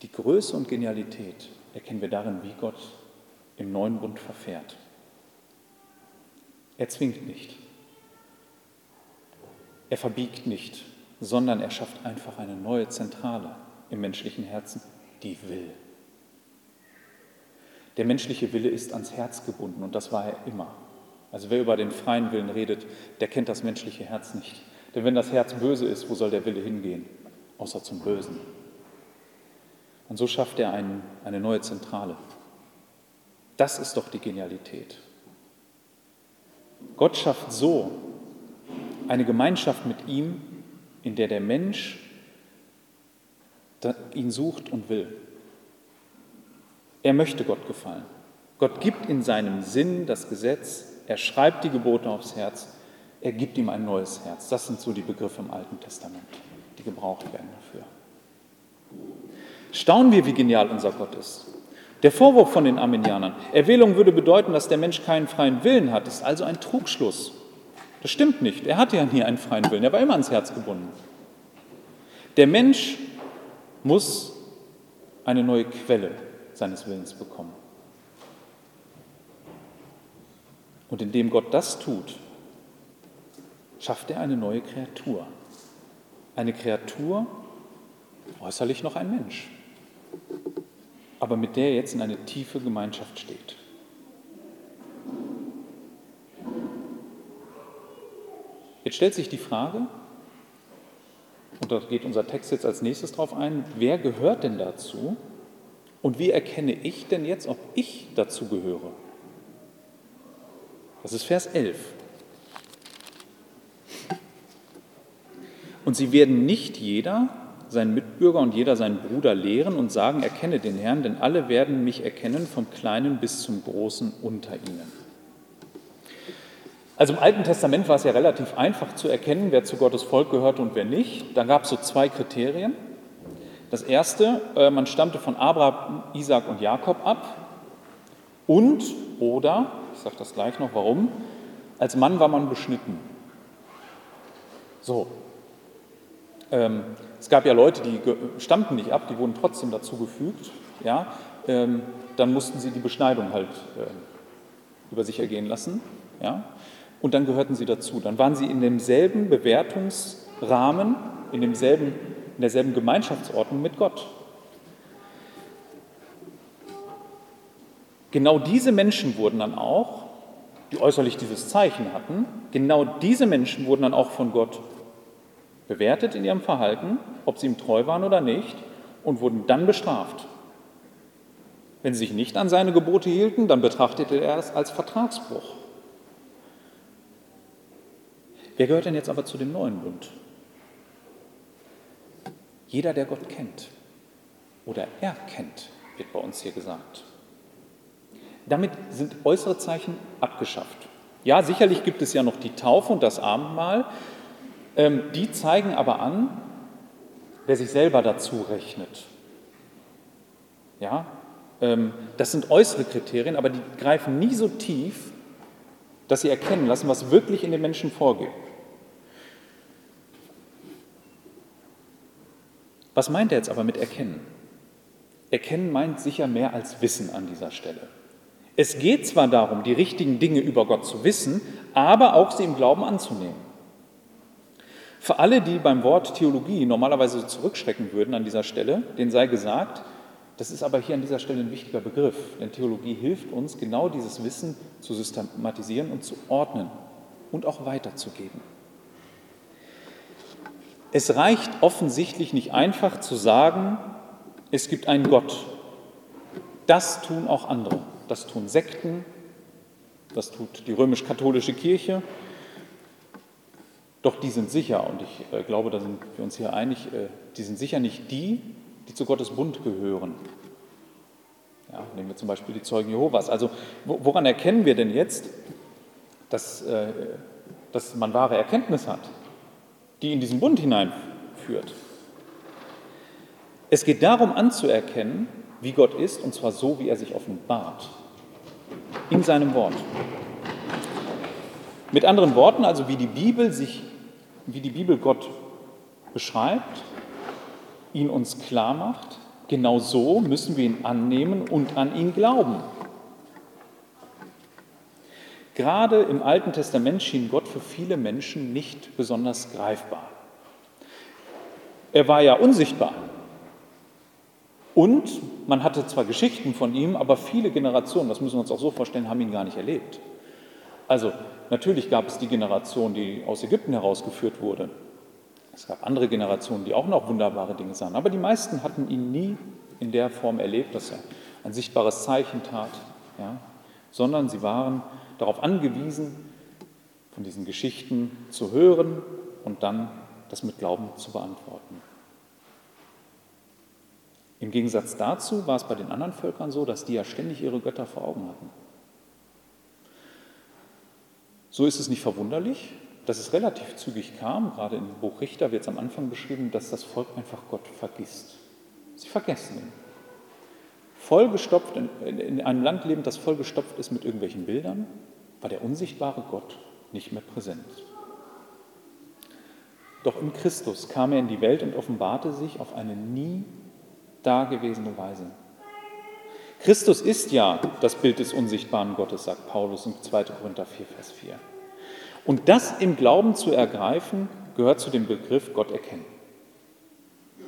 die Größe und Genialität erkennen wir darin, wie Gott im neuen Bund verfährt. Er zwingt nicht. Er verbiegt nicht, sondern er schafft einfach eine neue Zentrale im menschlichen Herzen, die will. Der menschliche Wille ist ans Herz gebunden und das war er immer. Also wer über den freien Willen redet, der kennt das menschliche Herz nicht. Denn wenn das Herz böse ist, wo soll der Wille hingehen? Außer zum Bösen. Und so schafft er einen, eine neue Zentrale. Das ist doch die Genialität. Gott schafft so eine Gemeinschaft mit ihm, in der der Mensch ihn sucht und will. Er möchte Gott gefallen. Gott gibt in seinem Sinn das Gesetz, er schreibt die Gebote aufs Herz, er gibt ihm ein neues Herz. Das sind so die Begriffe im Alten Testament, die gebraucht werden dafür. Staunen wir, wie genial unser Gott ist. Der Vorwurf von den Arminianern, Erwählung würde bedeuten, dass der Mensch keinen freien Willen hat, ist also ein Trugschluss. Das stimmt nicht. Er hatte ja nie einen freien Willen, er war immer ans Herz gebunden. Der Mensch muss eine neue Quelle seines Willens bekommen. Und indem Gott das tut, schafft er eine neue Kreatur. Eine Kreatur, äußerlich noch ein Mensch, aber mit der er jetzt in eine tiefe Gemeinschaft steht. Jetzt stellt sich die Frage, und da geht unser Text jetzt als nächstes drauf ein, wer gehört denn dazu und wie erkenne ich denn jetzt, ob ich dazu gehöre? Das ist Vers 11. Und sie werden nicht jeder seinen Mitbürger und jeder seinen Bruder lehren und sagen, erkenne den Herrn, denn alle werden mich erkennen, vom Kleinen bis zum Großen unter ihnen. Also im Alten Testament war es ja relativ einfach zu erkennen, wer zu Gottes Volk gehörte und wer nicht. Da gab es so zwei Kriterien. Das erste, äh, man stammte von Abraham, Isaac und Jakob ab und oder ich sage das gleich noch, warum, Als Mann war man beschnitten. So. Ähm, es gab ja Leute, die stammten nicht ab, die wurden trotzdem dazu gefügt. Ja? Ähm, dann mussten sie die Beschneidung halt äh, über sich ergehen lassen. Ja? Und dann gehörten sie dazu. Dann waren sie in demselben Bewertungsrahmen, in, demselben, in derselben Gemeinschaftsordnung mit Gott. Genau diese Menschen wurden dann auch, die äußerlich dieses Zeichen hatten, genau diese Menschen wurden dann auch von Gott bewertet in ihrem Verhalten, ob sie ihm treu waren oder nicht, und wurden dann bestraft. Wenn sie sich nicht an seine Gebote hielten, dann betrachtete er es als Vertragsbruch. Wer gehört denn jetzt aber zu dem neuen Bund? Jeder, der Gott kennt oder erkennt, wird bei uns hier gesagt. Damit sind äußere Zeichen abgeschafft. Ja, sicherlich gibt es ja noch die Taufe und das Abendmahl. Ähm, die zeigen aber an, wer sich selber dazu rechnet. Ja, ähm, das sind äußere Kriterien, aber die greifen nie so tief, dass sie erkennen lassen, was wirklich in den Menschen vorgeht. Was meint er jetzt aber mit erkennen? Erkennen meint sicher mehr als Wissen an dieser Stelle. Es geht zwar darum, die richtigen Dinge über Gott zu wissen, aber auch sie im Glauben anzunehmen. Für alle, die beim Wort Theologie normalerweise zurückschrecken würden an dieser Stelle, denen sei gesagt, das ist aber hier an dieser Stelle ein wichtiger Begriff, denn Theologie hilft uns, genau dieses Wissen zu systematisieren und zu ordnen und auch weiterzugeben. Es reicht offensichtlich nicht einfach zu sagen, es gibt einen Gott. Das tun auch andere. Das tun Sekten, das tut die römisch-katholische Kirche. Doch die sind sicher, und ich äh, glaube, da sind wir uns hier einig, äh, die sind sicher nicht die, die zu Gottes Bund gehören. Ja, nehmen wir zum Beispiel die Zeugen Jehovas. Also woran erkennen wir denn jetzt, dass, äh, dass man wahre Erkenntnis hat, die in diesen Bund hineinführt? Es geht darum anzuerkennen, wie Gott ist, und zwar so, wie er sich offenbart, in seinem Wort. Mit anderen Worten, also wie die Bibel sich, wie die Bibel Gott beschreibt, ihn uns klar macht, genau so müssen wir ihn annehmen und an ihn glauben. Gerade im Alten Testament schien Gott für viele Menschen nicht besonders greifbar. Er war ja unsichtbar. Und man hatte zwar Geschichten von ihm, aber viele Generationen, das müssen wir uns auch so vorstellen, haben ihn gar nicht erlebt. Also natürlich gab es die Generation, die aus Ägypten herausgeführt wurde. Es gab andere Generationen, die auch noch wunderbare Dinge sahen, aber die meisten hatten ihn nie in der Form erlebt, dass er ein sichtbares Zeichen tat, ja, sondern sie waren darauf angewiesen, von diesen Geschichten zu hören und dann das mit Glauben zu beantworten. Im Gegensatz dazu war es bei den anderen Völkern so, dass die ja ständig ihre Götter vor Augen hatten. So ist es nicht verwunderlich, dass es relativ zügig kam, gerade im Buch Richter wird es am Anfang beschrieben, dass das Volk einfach Gott vergisst. Sie vergessen ihn. Vollgestopft, in, in einem Land lebend, das vollgestopft ist mit irgendwelchen Bildern, war der unsichtbare Gott nicht mehr präsent. Doch in Christus kam er in die Welt und offenbarte sich auf eine nie dagewesene Weise. Christus ist ja das Bild des unsichtbaren Gottes, sagt Paulus in 2. Korinther 4, Vers 4. Und das im Glauben zu ergreifen, gehört zu dem Begriff Gott erkennen.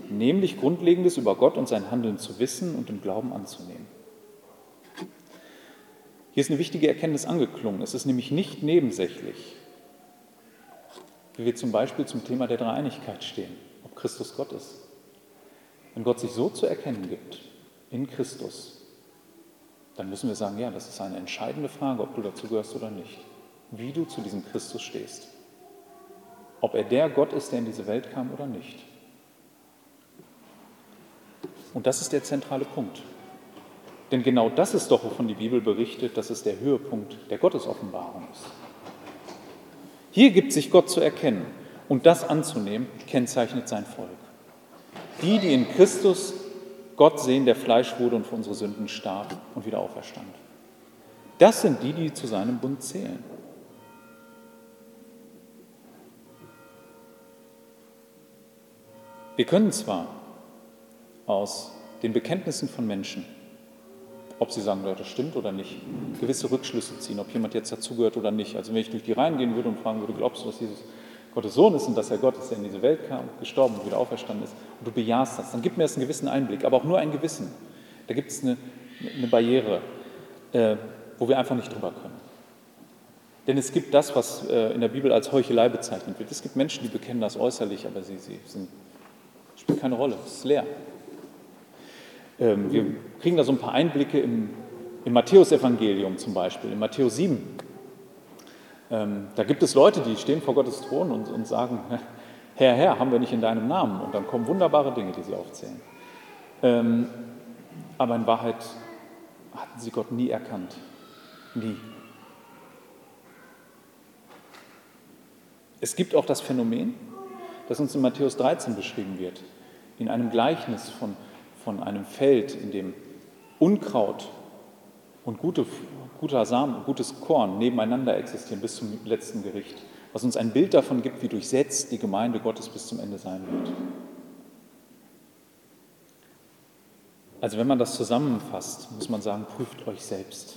Nämlich Grundlegendes über Gott und sein Handeln zu wissen und im Glauben anzunehmen. Hier ist eine wichtige Erkenntnis angeklungen. Es ist nämlich nicht nebensächlich, wie wir zum Beispiel zum Thema der Dreieinigkeit stehen, ob Christus Gott ist. Wenn Gott sich so zu erkennen gibt, in Christus, dann müssen wir sagen, ja, das ist eine entscheidende Frage, ob du dazu gehörst oder nicht. Wie du zu diesem Christus stehst. Ob er der Gott ist, der in diese Welt kam oder nicht. Und das ist der zentrale Punkt. Denn genau das ist doch, wovon die Bibel berichtet, dass es der Höhepunkt der Gottesoffenbarung ist. Hier gibt sich Gott zu erkennen und das anzunehmen, kennzeichnet sein Volk die, die in Christus Gott sehen, der Fleisch wurde und für unsere Sünden starb und wieder auferstand. Das sind die, die zu seinem Bund zählen. Wir können zwar aus den Bekenntnissen von Menschen, ob sie sagen, Leute, stimmt oder nicht, gewisse Rückschlüsse ziehen, ob jemand jetzt dazugehört oder nicht. Also wenn ich durch die reingehen würde und fragen würde, glaubst du, dass Jesus Gottes Sohn ist und dass er Gott ist, der in diese Welt kam, gestorben und wieder auferstanden ist, und du bejahst das, dann gibt mir das einen gewissen Einblick, aber auch nur einen gewissen. Da gibt es eine, eine Barriere, äh, wo wir einfach nicht drüber können. Denn es gibt das, was äh, in der Bibel als Heuchelei bezeichnet wird. Es gibt Menschen, die bekennen das äußerlich, aber sie, sie sind, spielt keine Rolle, es ist leer. Ähm, wir kriegen da so ein paar Einblicke im, im Matthäusevangelium zum Beispiel, in Matthäus 7. Ähm, da gibt es Leute, die stehen vor Gottes Thron und, und sagen, Herr, Herr, haben wir nicht in deinem Namen? Und dann kommen wunderbare Dinge, die sie aufzählen. Ähm, aber in Wahrheit hatten sie Gott nie erkannt. Nie. Es gibt auch das Phänomen, das uns in Matthäus 13 beschrieben wird, in einem Gleichnis von, von einem Feld, in dem Unkraut und gute, guter Samen, gutes Korn nebeneinander existieren bis zum letzten Gericht, was uns ein Bild davon gibt, wie durchsetzt die Gemeinde Gottes bis zum Ende sein wird. Also wenn man das zusammenfasst, muss man sagen, prüft euch selbst.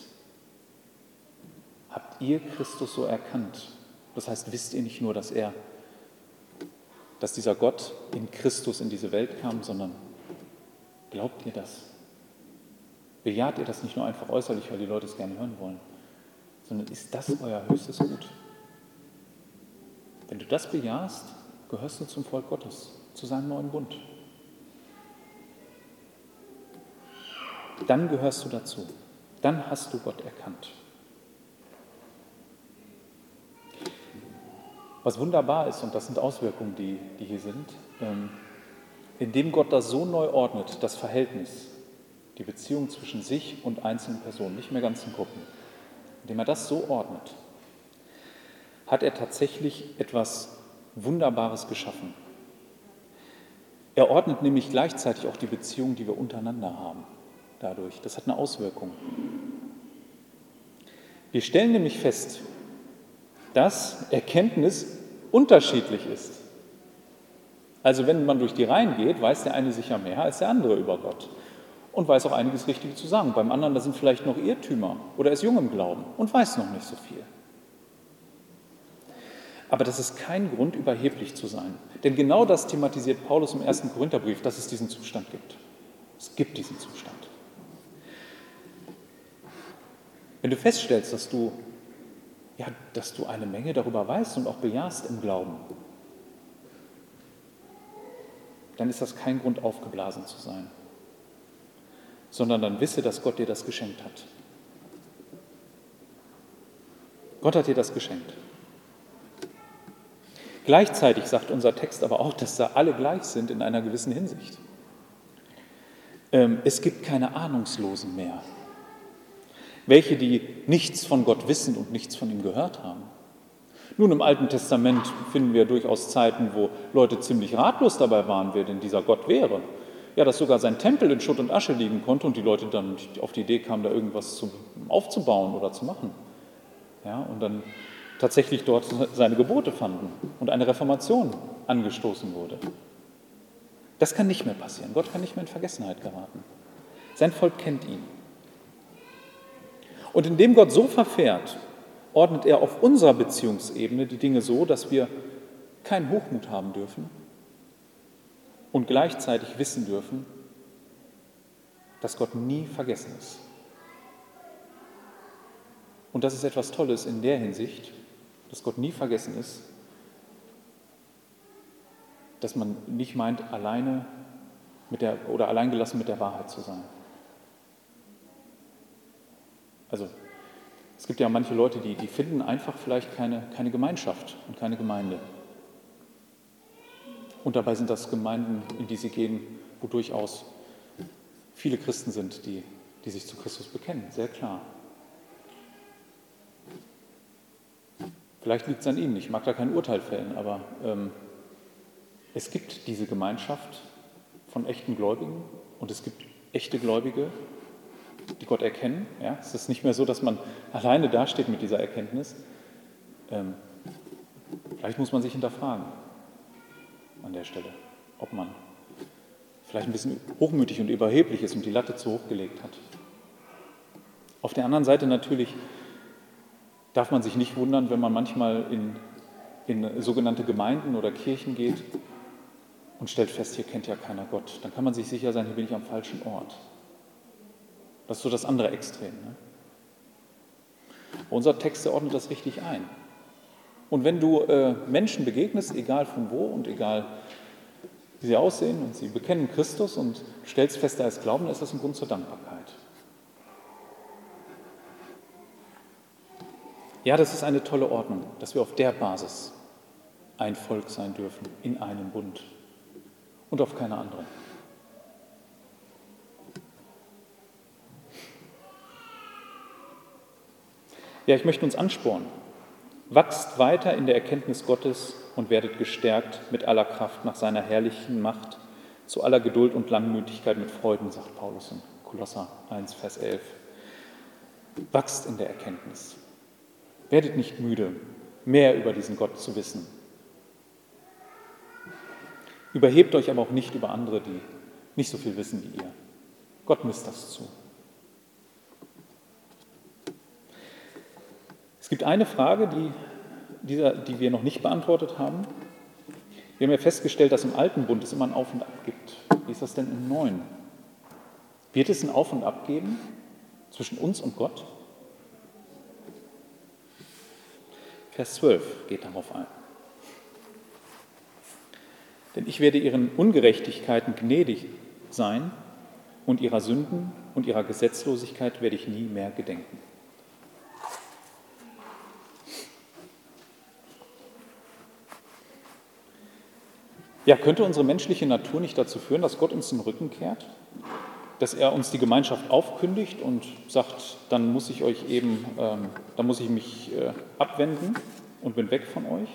Habt ihr Christus so erkannt? Das heißt, wisst ihr nicht nur, dass er, dass dieser Gott in Christus in diese Welt kam, sondern glaubt ihr das? Bejaht ihr das nicht nur einfach äußerlich, weil die Leute es gerne hören wollen, sondern ist das euer höchstes Gut? Wenn du das bejahst, gehörst du zum Volk Gottes, zu seinem neuen Bund. Dann gehörst du dazu. Dann hast du Gott erkannt. Was wunderbar ist, und das sind Auswirkungen, die, die hier sind, ähm, indem Gott das so neu ordnet, das Verhältnis, die Beziehung zwischen sich und einzelnen Personen, nicht mehr ganzen Gruppen, indem er das so ordnet, hat er tatsächlich etwas Wunderbares geschaffen. Er ordnet nämlich gleichzeitig auch die Beziehung, die wir untereinander haben, dadurch. Das hat eine Auswirkung. Wir stellen nämlich fest, dass Erkenntnis unterschiedlich ist. Also wenn man durch die Reihen geht, weiß der eine sicher mehr als der andere über Gott und weiß auch einiges Richtige zu sagen. Beim anderen, da sind vielleicht noch Irrtümer oder ist jung im Glauben und weiß noch nicht so viel. Aber das ist kein Grund, überheblich zu sein. Denn genau das thematisiert Paulus im ersten Korintherbrief, dass es diesen Zustand gibt. Es gibt diesen Zustand. Wenn du feststellst, dass du ja, dass du eine Menge darüber weißt und auch bejahst im Glauben, dann ist das kein Grund, aufgeblasen zu sein, sondern dann wisse, dass Gott dir das geschenkt hat. Gott hat dir das geschenkt. Gleichzeitig sagt unser Text aber auch, dass da alle gleich sind in einer gewissen Hinsicht. Ähm, es gibt keine Ahnungslosen mehr welche, die nichts von Gott wissen und nichts von ihm gehört haben. Nun, im Alten Testament finden wir durchaus Zeiten, wo Leute ziemlich ratlos dabei waren, wer denn dieser Gott wäre. Ja, dass sogar sein Tempel in Schutt und Asche liegen konnte und die Leute dann auf die Idee kamen, da irgendwas zu, aufzubauen oder zu machen. Ja, und dann tatsächlich dort seine Gebote fanden und eine Reformation angestoßen wurde. Das kann nicht mehr passieren. Gott kann nicht mehr in Vergessenheit geraten. Sein Volk kennt ihn. Und indem Gott so verfährt, ordnet er auf unserer Beziehungsebene die Dinge so, dass wir keinen Hochmut haben dürfen und gleichzeitig wissen dürfen, dass Gott nie vergessen ist. Und das ist etwas Tolles in der Hinsicht, dass Gott nie vergessen ist, dass man nicht meint, alleine mit der, oder alleingelassen mit der Wahrheit zu sein. Also es gibt ja manche Leute, die, die finden einfach vielleicht keine, keine Gemeinschaft und keine Gemeinde. Und dabei sind das Gemeinden, in die sie gehen, wo durchaus viele Christen sind, die, die sich zu Christus bekennen, sehr klar. Vielleicht liegt es an ihnen, ich mag da kein Urteil fällen, aber ähm, es gibt diese Gemeinschaft von echten Gläubigen und es gibt echte Gläubige, die Gott erkennen. Ja? Es ist nicht mehr so, dass man alleine dasteht mit dieser Erkenntnis. Ähm, vielleicht muss man sich hinterfragen an der Stelle, ob man vielleicht ein bisschen hochmütig und überheblich ist und die Latte zu hoch gelegt hat. Auf der anderen Seite natürlich darf man sich nicht wundern, wenn man manchmal in, in sogenannte Gemeinden oder Kirchen geht und stellt fest, hier kennt ja keiner Gott. Dann kann man sich sicher sein, hier bin ich am falschen Ort. Das ist so das andere Extrem. Ne? Unser Text ordnet das richtig ein. Und wenn du äh, Menschen begegnest, egal von wo und egal wie sie aussehen und sie bekennen Christus und stellst fest, da ist Glauben, dann ist das ein Grund zur Dankbarkeit. Ja, das ist eine tolle Ordnung, dass wir auf der Basis ein Volk sein dürfen, in einem Bund und auf keine andere. Ja, ich möchte uns anspornen. Wachst weiter in der Erkenntnis Gottes und werdet gestärkt mit aller Kraft nach seiner herrlichen Macht, zu aller Geduld und Langmütigkeit mit Freuden, sagt Paulus in Kolosser 1, Vers 11. Wachst in der Erkenntnis. Werdet nicht müde, mehr über diesen Gott zu wissen. Überhebt euch aber auch nicht über andere, die nicht so viel wissen wie ihr. Gott misst das zu. Gibt eine Frage, die, dieser, die wir noch nicht beantwortet haben. Wir haben ja festgestellt, dass im alten Bund es immer ein Auf und Ab gibt. Wie ist das denn im neuen? Wird es ein Auf und Ab geben zwischen uns und Gott? Vers 12 geht darauf ein. Denn ich werde ihren Ungerechtigkeiten gnädig sein und ihrer Sünden und ihrer Gesetzlosigkeit werde ich nie mehr gedenken. Ja, könnte unsere menschliche Natur nicht dazu führen, dass Gott uns den Rücken kehrt? Dass er uns die Gemeinschaft aufkündigt und sagt, dann muss ich euch eben, ähm, dann muss ich mich äh, abwenden und bin weg von euch?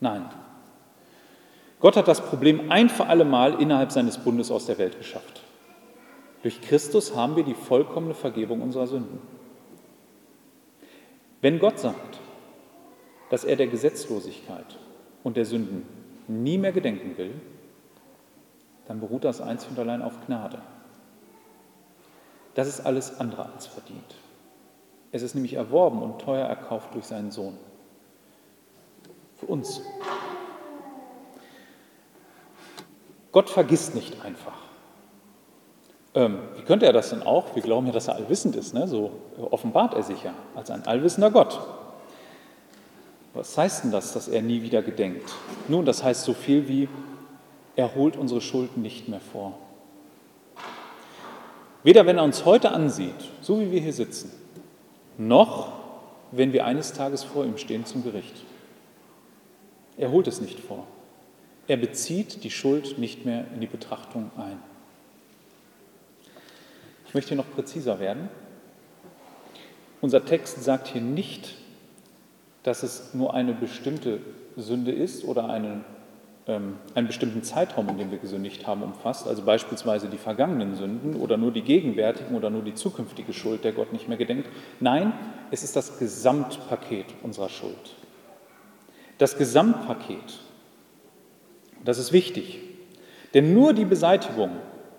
Nein. Gott hat das Problem ein für alle Mal innerhalb seines Bundes aus der Welt geschafft. Durch Christus haben wir die vollkommene Vergebung unserer Sünden. Wenn Gott sagt, dass er der Gesetzlosigkeit und der Sünden nie mehr gedenken will, dann beruht das einzig und allein auf Gnade. Das ist alles andere als verdient. Es ist nämlich erworben und teuer erkauft durch seinen Sohn. Für uns. Gott vergisst nicht einfach. Ähm, wie könnte er das denn auch? Wir glauben ja, dass er allwissend ist. Ne? So offenbart er sich ja als ein allwissender Gott. Was heißt denn das, dass er nie wieder gedenkt? Nun, das heißt so viel wie, er holt unsere Schulden nicht mehr vor. Weder wenn er uns heute ansieht, so wie wir hier sitzen, noch wenn wir eines Tages vor ihm stehen zum Gericht. Er holt es nicht vor. Er bezieht die Schuld nicht mehr in die Betrachtung ein. Ich möchte hier noch präziser werden. Unser Text sagt hier nicht, dass es nur eine bestimmte Sünde ist oder einen, ähm, einen bestimmten Zeitraum, in dem wir gesündigt haben, umfasst, also beispielsweise die vergangenen Sünden oder nur die gegenwärtigen oder nur die zukünftige Schuld, der Gott nicht mehr gedenkt. Nein, es ist das Gesamtpaket unserer Schuld. Das Gesamtpaket, das ist wichtig, denn nur die Beseitigung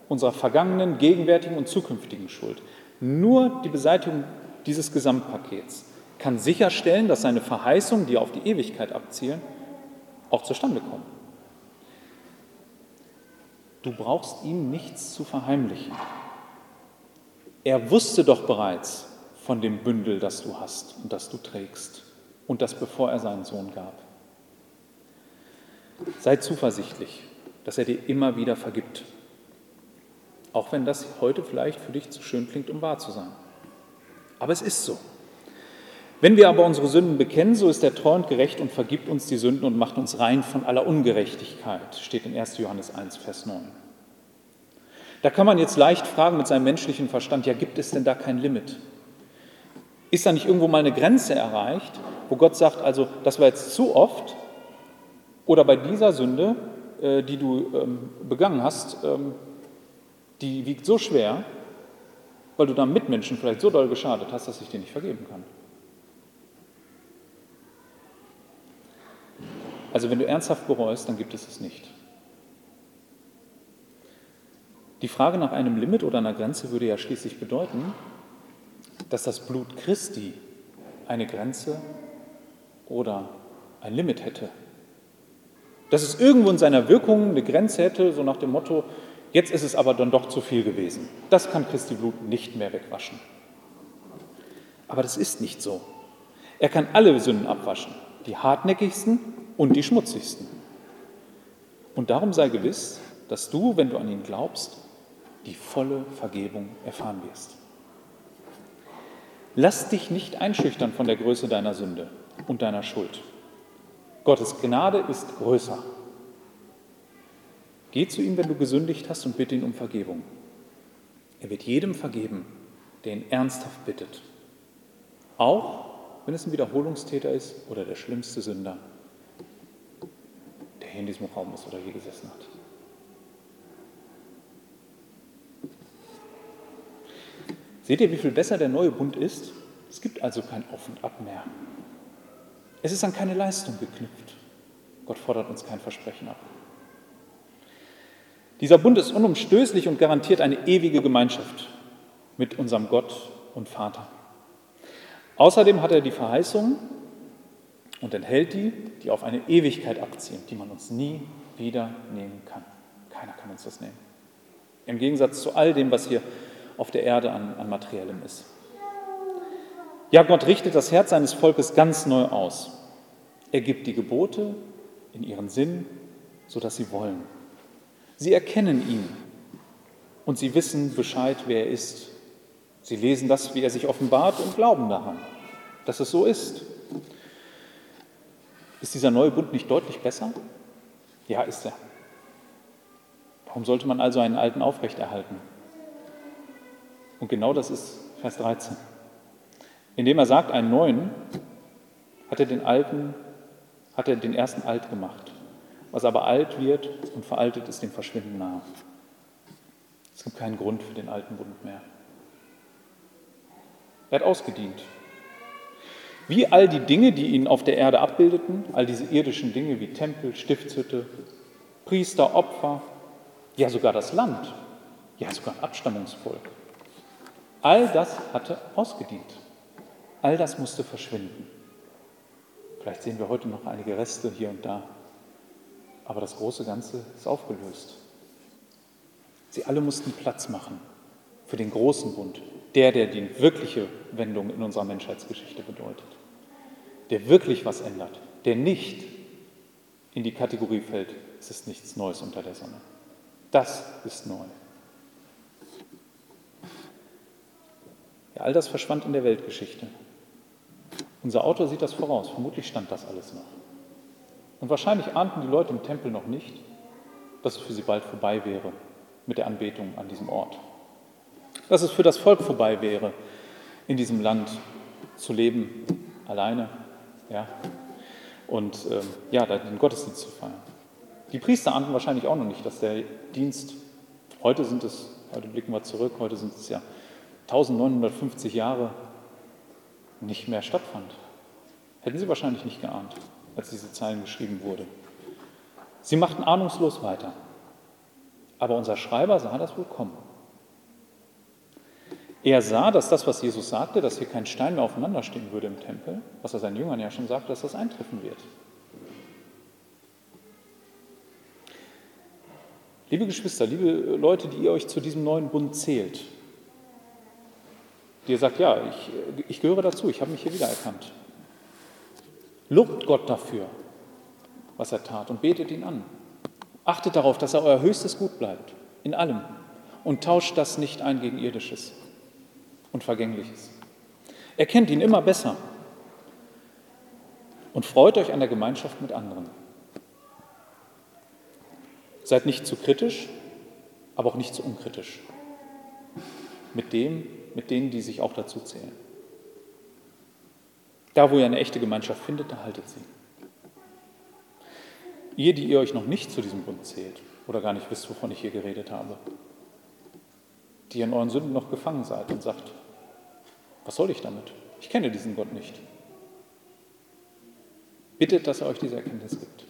unserer vergangenen, gegenwärtigen und zukünftigen Schuld, nur die Beseitigung dieses Gesamtpakets kann sicherstellen, dass seine Verheißungen, die auf die Ewigkeit abzielen, auch zustande kommen. Du brauchst ihm nichts zu verheimlichen. Er wusste doch bereits von dem Bündel, das du hast und das du trägst und das bevor er seinen Sohn gab. Sei zuversichtlich, dass er dir immer wieder vergibt, auch wenn das heute vielleicht für dich zu schön klingt, um wahr zu sein. Aber es ist so. Wenn wir aber unsere Sünden bekennen, so ist er treu und gerecht und vergibt uns die Sünden und macht uns rein von aller Ungerechtigkeit, steht in 1. Johannes 1, Vers 9. Da kann man jetzt leicht fragen mit seinem menschlichen Verstand, ja, gibt es denn da kein Limit? Ist da nicht irgendwo mal eine Grenze erreicht, wo Gott sagt, also das war jetzt zu oft oder bei dieser Sünde, äh, die du ähm, begangen hast, ähm, die wiegt so schwer, weil du deinem Mitmenschen vielleicht so doll geschadet hast, dass ich dir nicht vergeben kann. Also wenn du ernsthaft bereust, dann gibt es es nicht. Die Frage nach einem Limit oder einer Grenze würde ja schließlich bedeuten, dass das Blut Christi eine Grenze oder ein Limit hätte. Dass es irgendwo in seiner Wirkung eine Grenze hätte, so nach dem Motto, jetzt ist es aber dann doch zu viel gewesen. Das kann Christi Blut nicht mehr wegwaschen. Aber das ist nicht so. Er kann alle Sünden abwaschen, die hartnäckigsten und die schmutzigsten. Und darum sei gewiss, dass du, wenn du an ihn glaubst, die volle Vergebung erfahren wirst. Lass dich nicht einschüchtern von der Größe deiner Sünde und deiner Schuld. Gottes Gnade ist größer. Geh zu ihm, wenn du gesündigt hast und bitte ihn um Vergebung. Er wird jedem vergeben, der ihn ernsthaft bittet. Auch wenn es ein Wiederholungstäter ist oder der schlimmste Sünder, der hier in diesem Raum ist oder hier gesessen hat. Seht ihr, wie viel besser der neue Bund ist? Es gibt also kein Auf und Ab mehr. Es ist an keine Leistung geknüpft. Gott fordert uns kein Versprechen ab. Dieser Bund ist unumstößlich und garantiert eine ewige Gemeinschaft mit unserem Gott und Vater. Außerdem hat er die Verheißung und enthält die, die auf eine Ewigkeit abziehen, die man uns nie wieder nehmen kann. Keiner kann uns das nehmen. Im Gegensatz zu all dem, was hier auf der Erde an, an Materiellem ist. Ja, Gott richtet das Herz seines Volkes ganz neu aus. Er gibt die Gebote in ihren Sinn, sodass sie wollen. Sie erkennen ihn und sie wissen Bescheid, wer er ist. Sie lesen das, wie er sich offenbart und glauben daran, dass es so ist. Ist dieser neue Bund nicht deutlich besser? Ja, ist er. Warum sollte man also einen alten aufrechterhalten? Und genau das ist Vers 13. Indem er sagt, einen neuen, hat er den alten, hat er den ersten alt gemacht. Was aber alt wird und veraltet ist dem Verschwinden nahe. Es gibt keinen Grund für den alten Bund mehr. Er hat ausgedient. Wie all die Dinge, die ihn auf der Erde abbildeten, all diese irdischen Dinge wie Tempel, Stiftshütte, Priester, Opfer, ja sogar das Land, ja sogar Abstammungsvolk. All das hatte ausgedient. All das musste verschwinden. Vielleicht sehen wir heute noch einige Reste hier und da, aber das große Ganze ist aufgelöst. Sie alle mussten Platz machen für den großen Bund, der, der die wirkliche Wendung in unserer Menschheitsgeschichte bedeutet, der wirklich was ändert, der nicht in die Kategorie fällt, es ist nichts Neues unter der Sonne. Das ist neu. Ja, all das verschwand in der Weltgeschichte. Unser Autor sieht das voraus. Vermutlich stand das alles noch. Und wahrscheinlich ahnten die Leute im Tempel noch nicht, dass es für sie bald vorbei wäre mit der Anbetung an diesem Ort. Dass es für das Volk vorbei wäre, in diesem Land zu leben, alleine, ja, und ähm, ja, den Gottesdienst zu feiern. Die Priester ahnten wahrscheinlich auch noch nicht, dass der Dienst, heute sind es, heute blicken wir zurück, heute sind es ja 1950 Jahre nicht mehr stattfand. Hätten sie wahrscheinlich nicht geahnt, als diese Zeilen geschrieben wurde. Sie machten ahnungslos weiter. Aber unser Schreiber sah das wohl kommen. Er sah, dass das, was Jesus sagte, dass hier kein Stein mehr aufeinander stehen würde im Tempel, was er seinen Jüngern ja schon sagte, dass das eintreffen wird. Liebe Geschwister, liebe Leute, die ihr euch zu diesem neuen Bund zählt, die sagt, ja, ich, ich gehöre dazu, ich habe mich hier wiedererkannt. Lobt Gott dafür, was er tat und betet ihn an. Achtet darauf, dass er euer höchstes Gut bleibt, in allem. Und tauscht das nicht ein gegen irdisches und vergängliches. Erkennt ihn immer besser und freut euch an der Gemeinschaft mit anderen. Seid nicht zu kritisch, aber auch nicht zu unkritisch. Mit dem, mit denen, die sich auch dazu zählen. Da, wo ihr eine echte Gemeinschaft findet, da haltet sie. Ihr, die ihr euch noch nicht zu diesem Bund zählt oder gar nicht wisst, wovon ich hier geredet habe, die in euren Sünden noch gefangen seid und sagt, was soll ich damit? Ich kenne diesen Gott nicht. Bittet, dass er euch diese Erkenntnis gibt.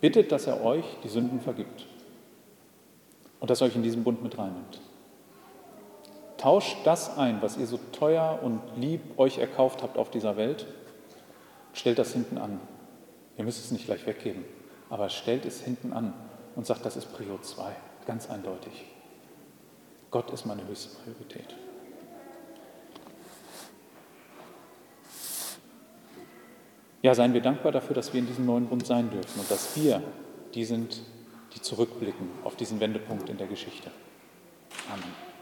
Bittet, dass er euch die Sünden vergibt. und das euch in diesen Bund mit reinnimmt. Tauscht das ein, was ihr so teuer und lieb euch erkauft habt auf dieser Welt, stellt das hinten an. Ihr müsst es nicht gleich weggeben, aber stellt es hinten an und sagt, das ist Prio 2, ganz eindeutig. Gott ist meine höchste Priorität. Ja, seien wir dankbar dafür, dass wir in diesem neuen Bund sein dürfen und dass wir die sind, die zurückblicken auf diesen Wendepunkt in der Geschichte. Amen.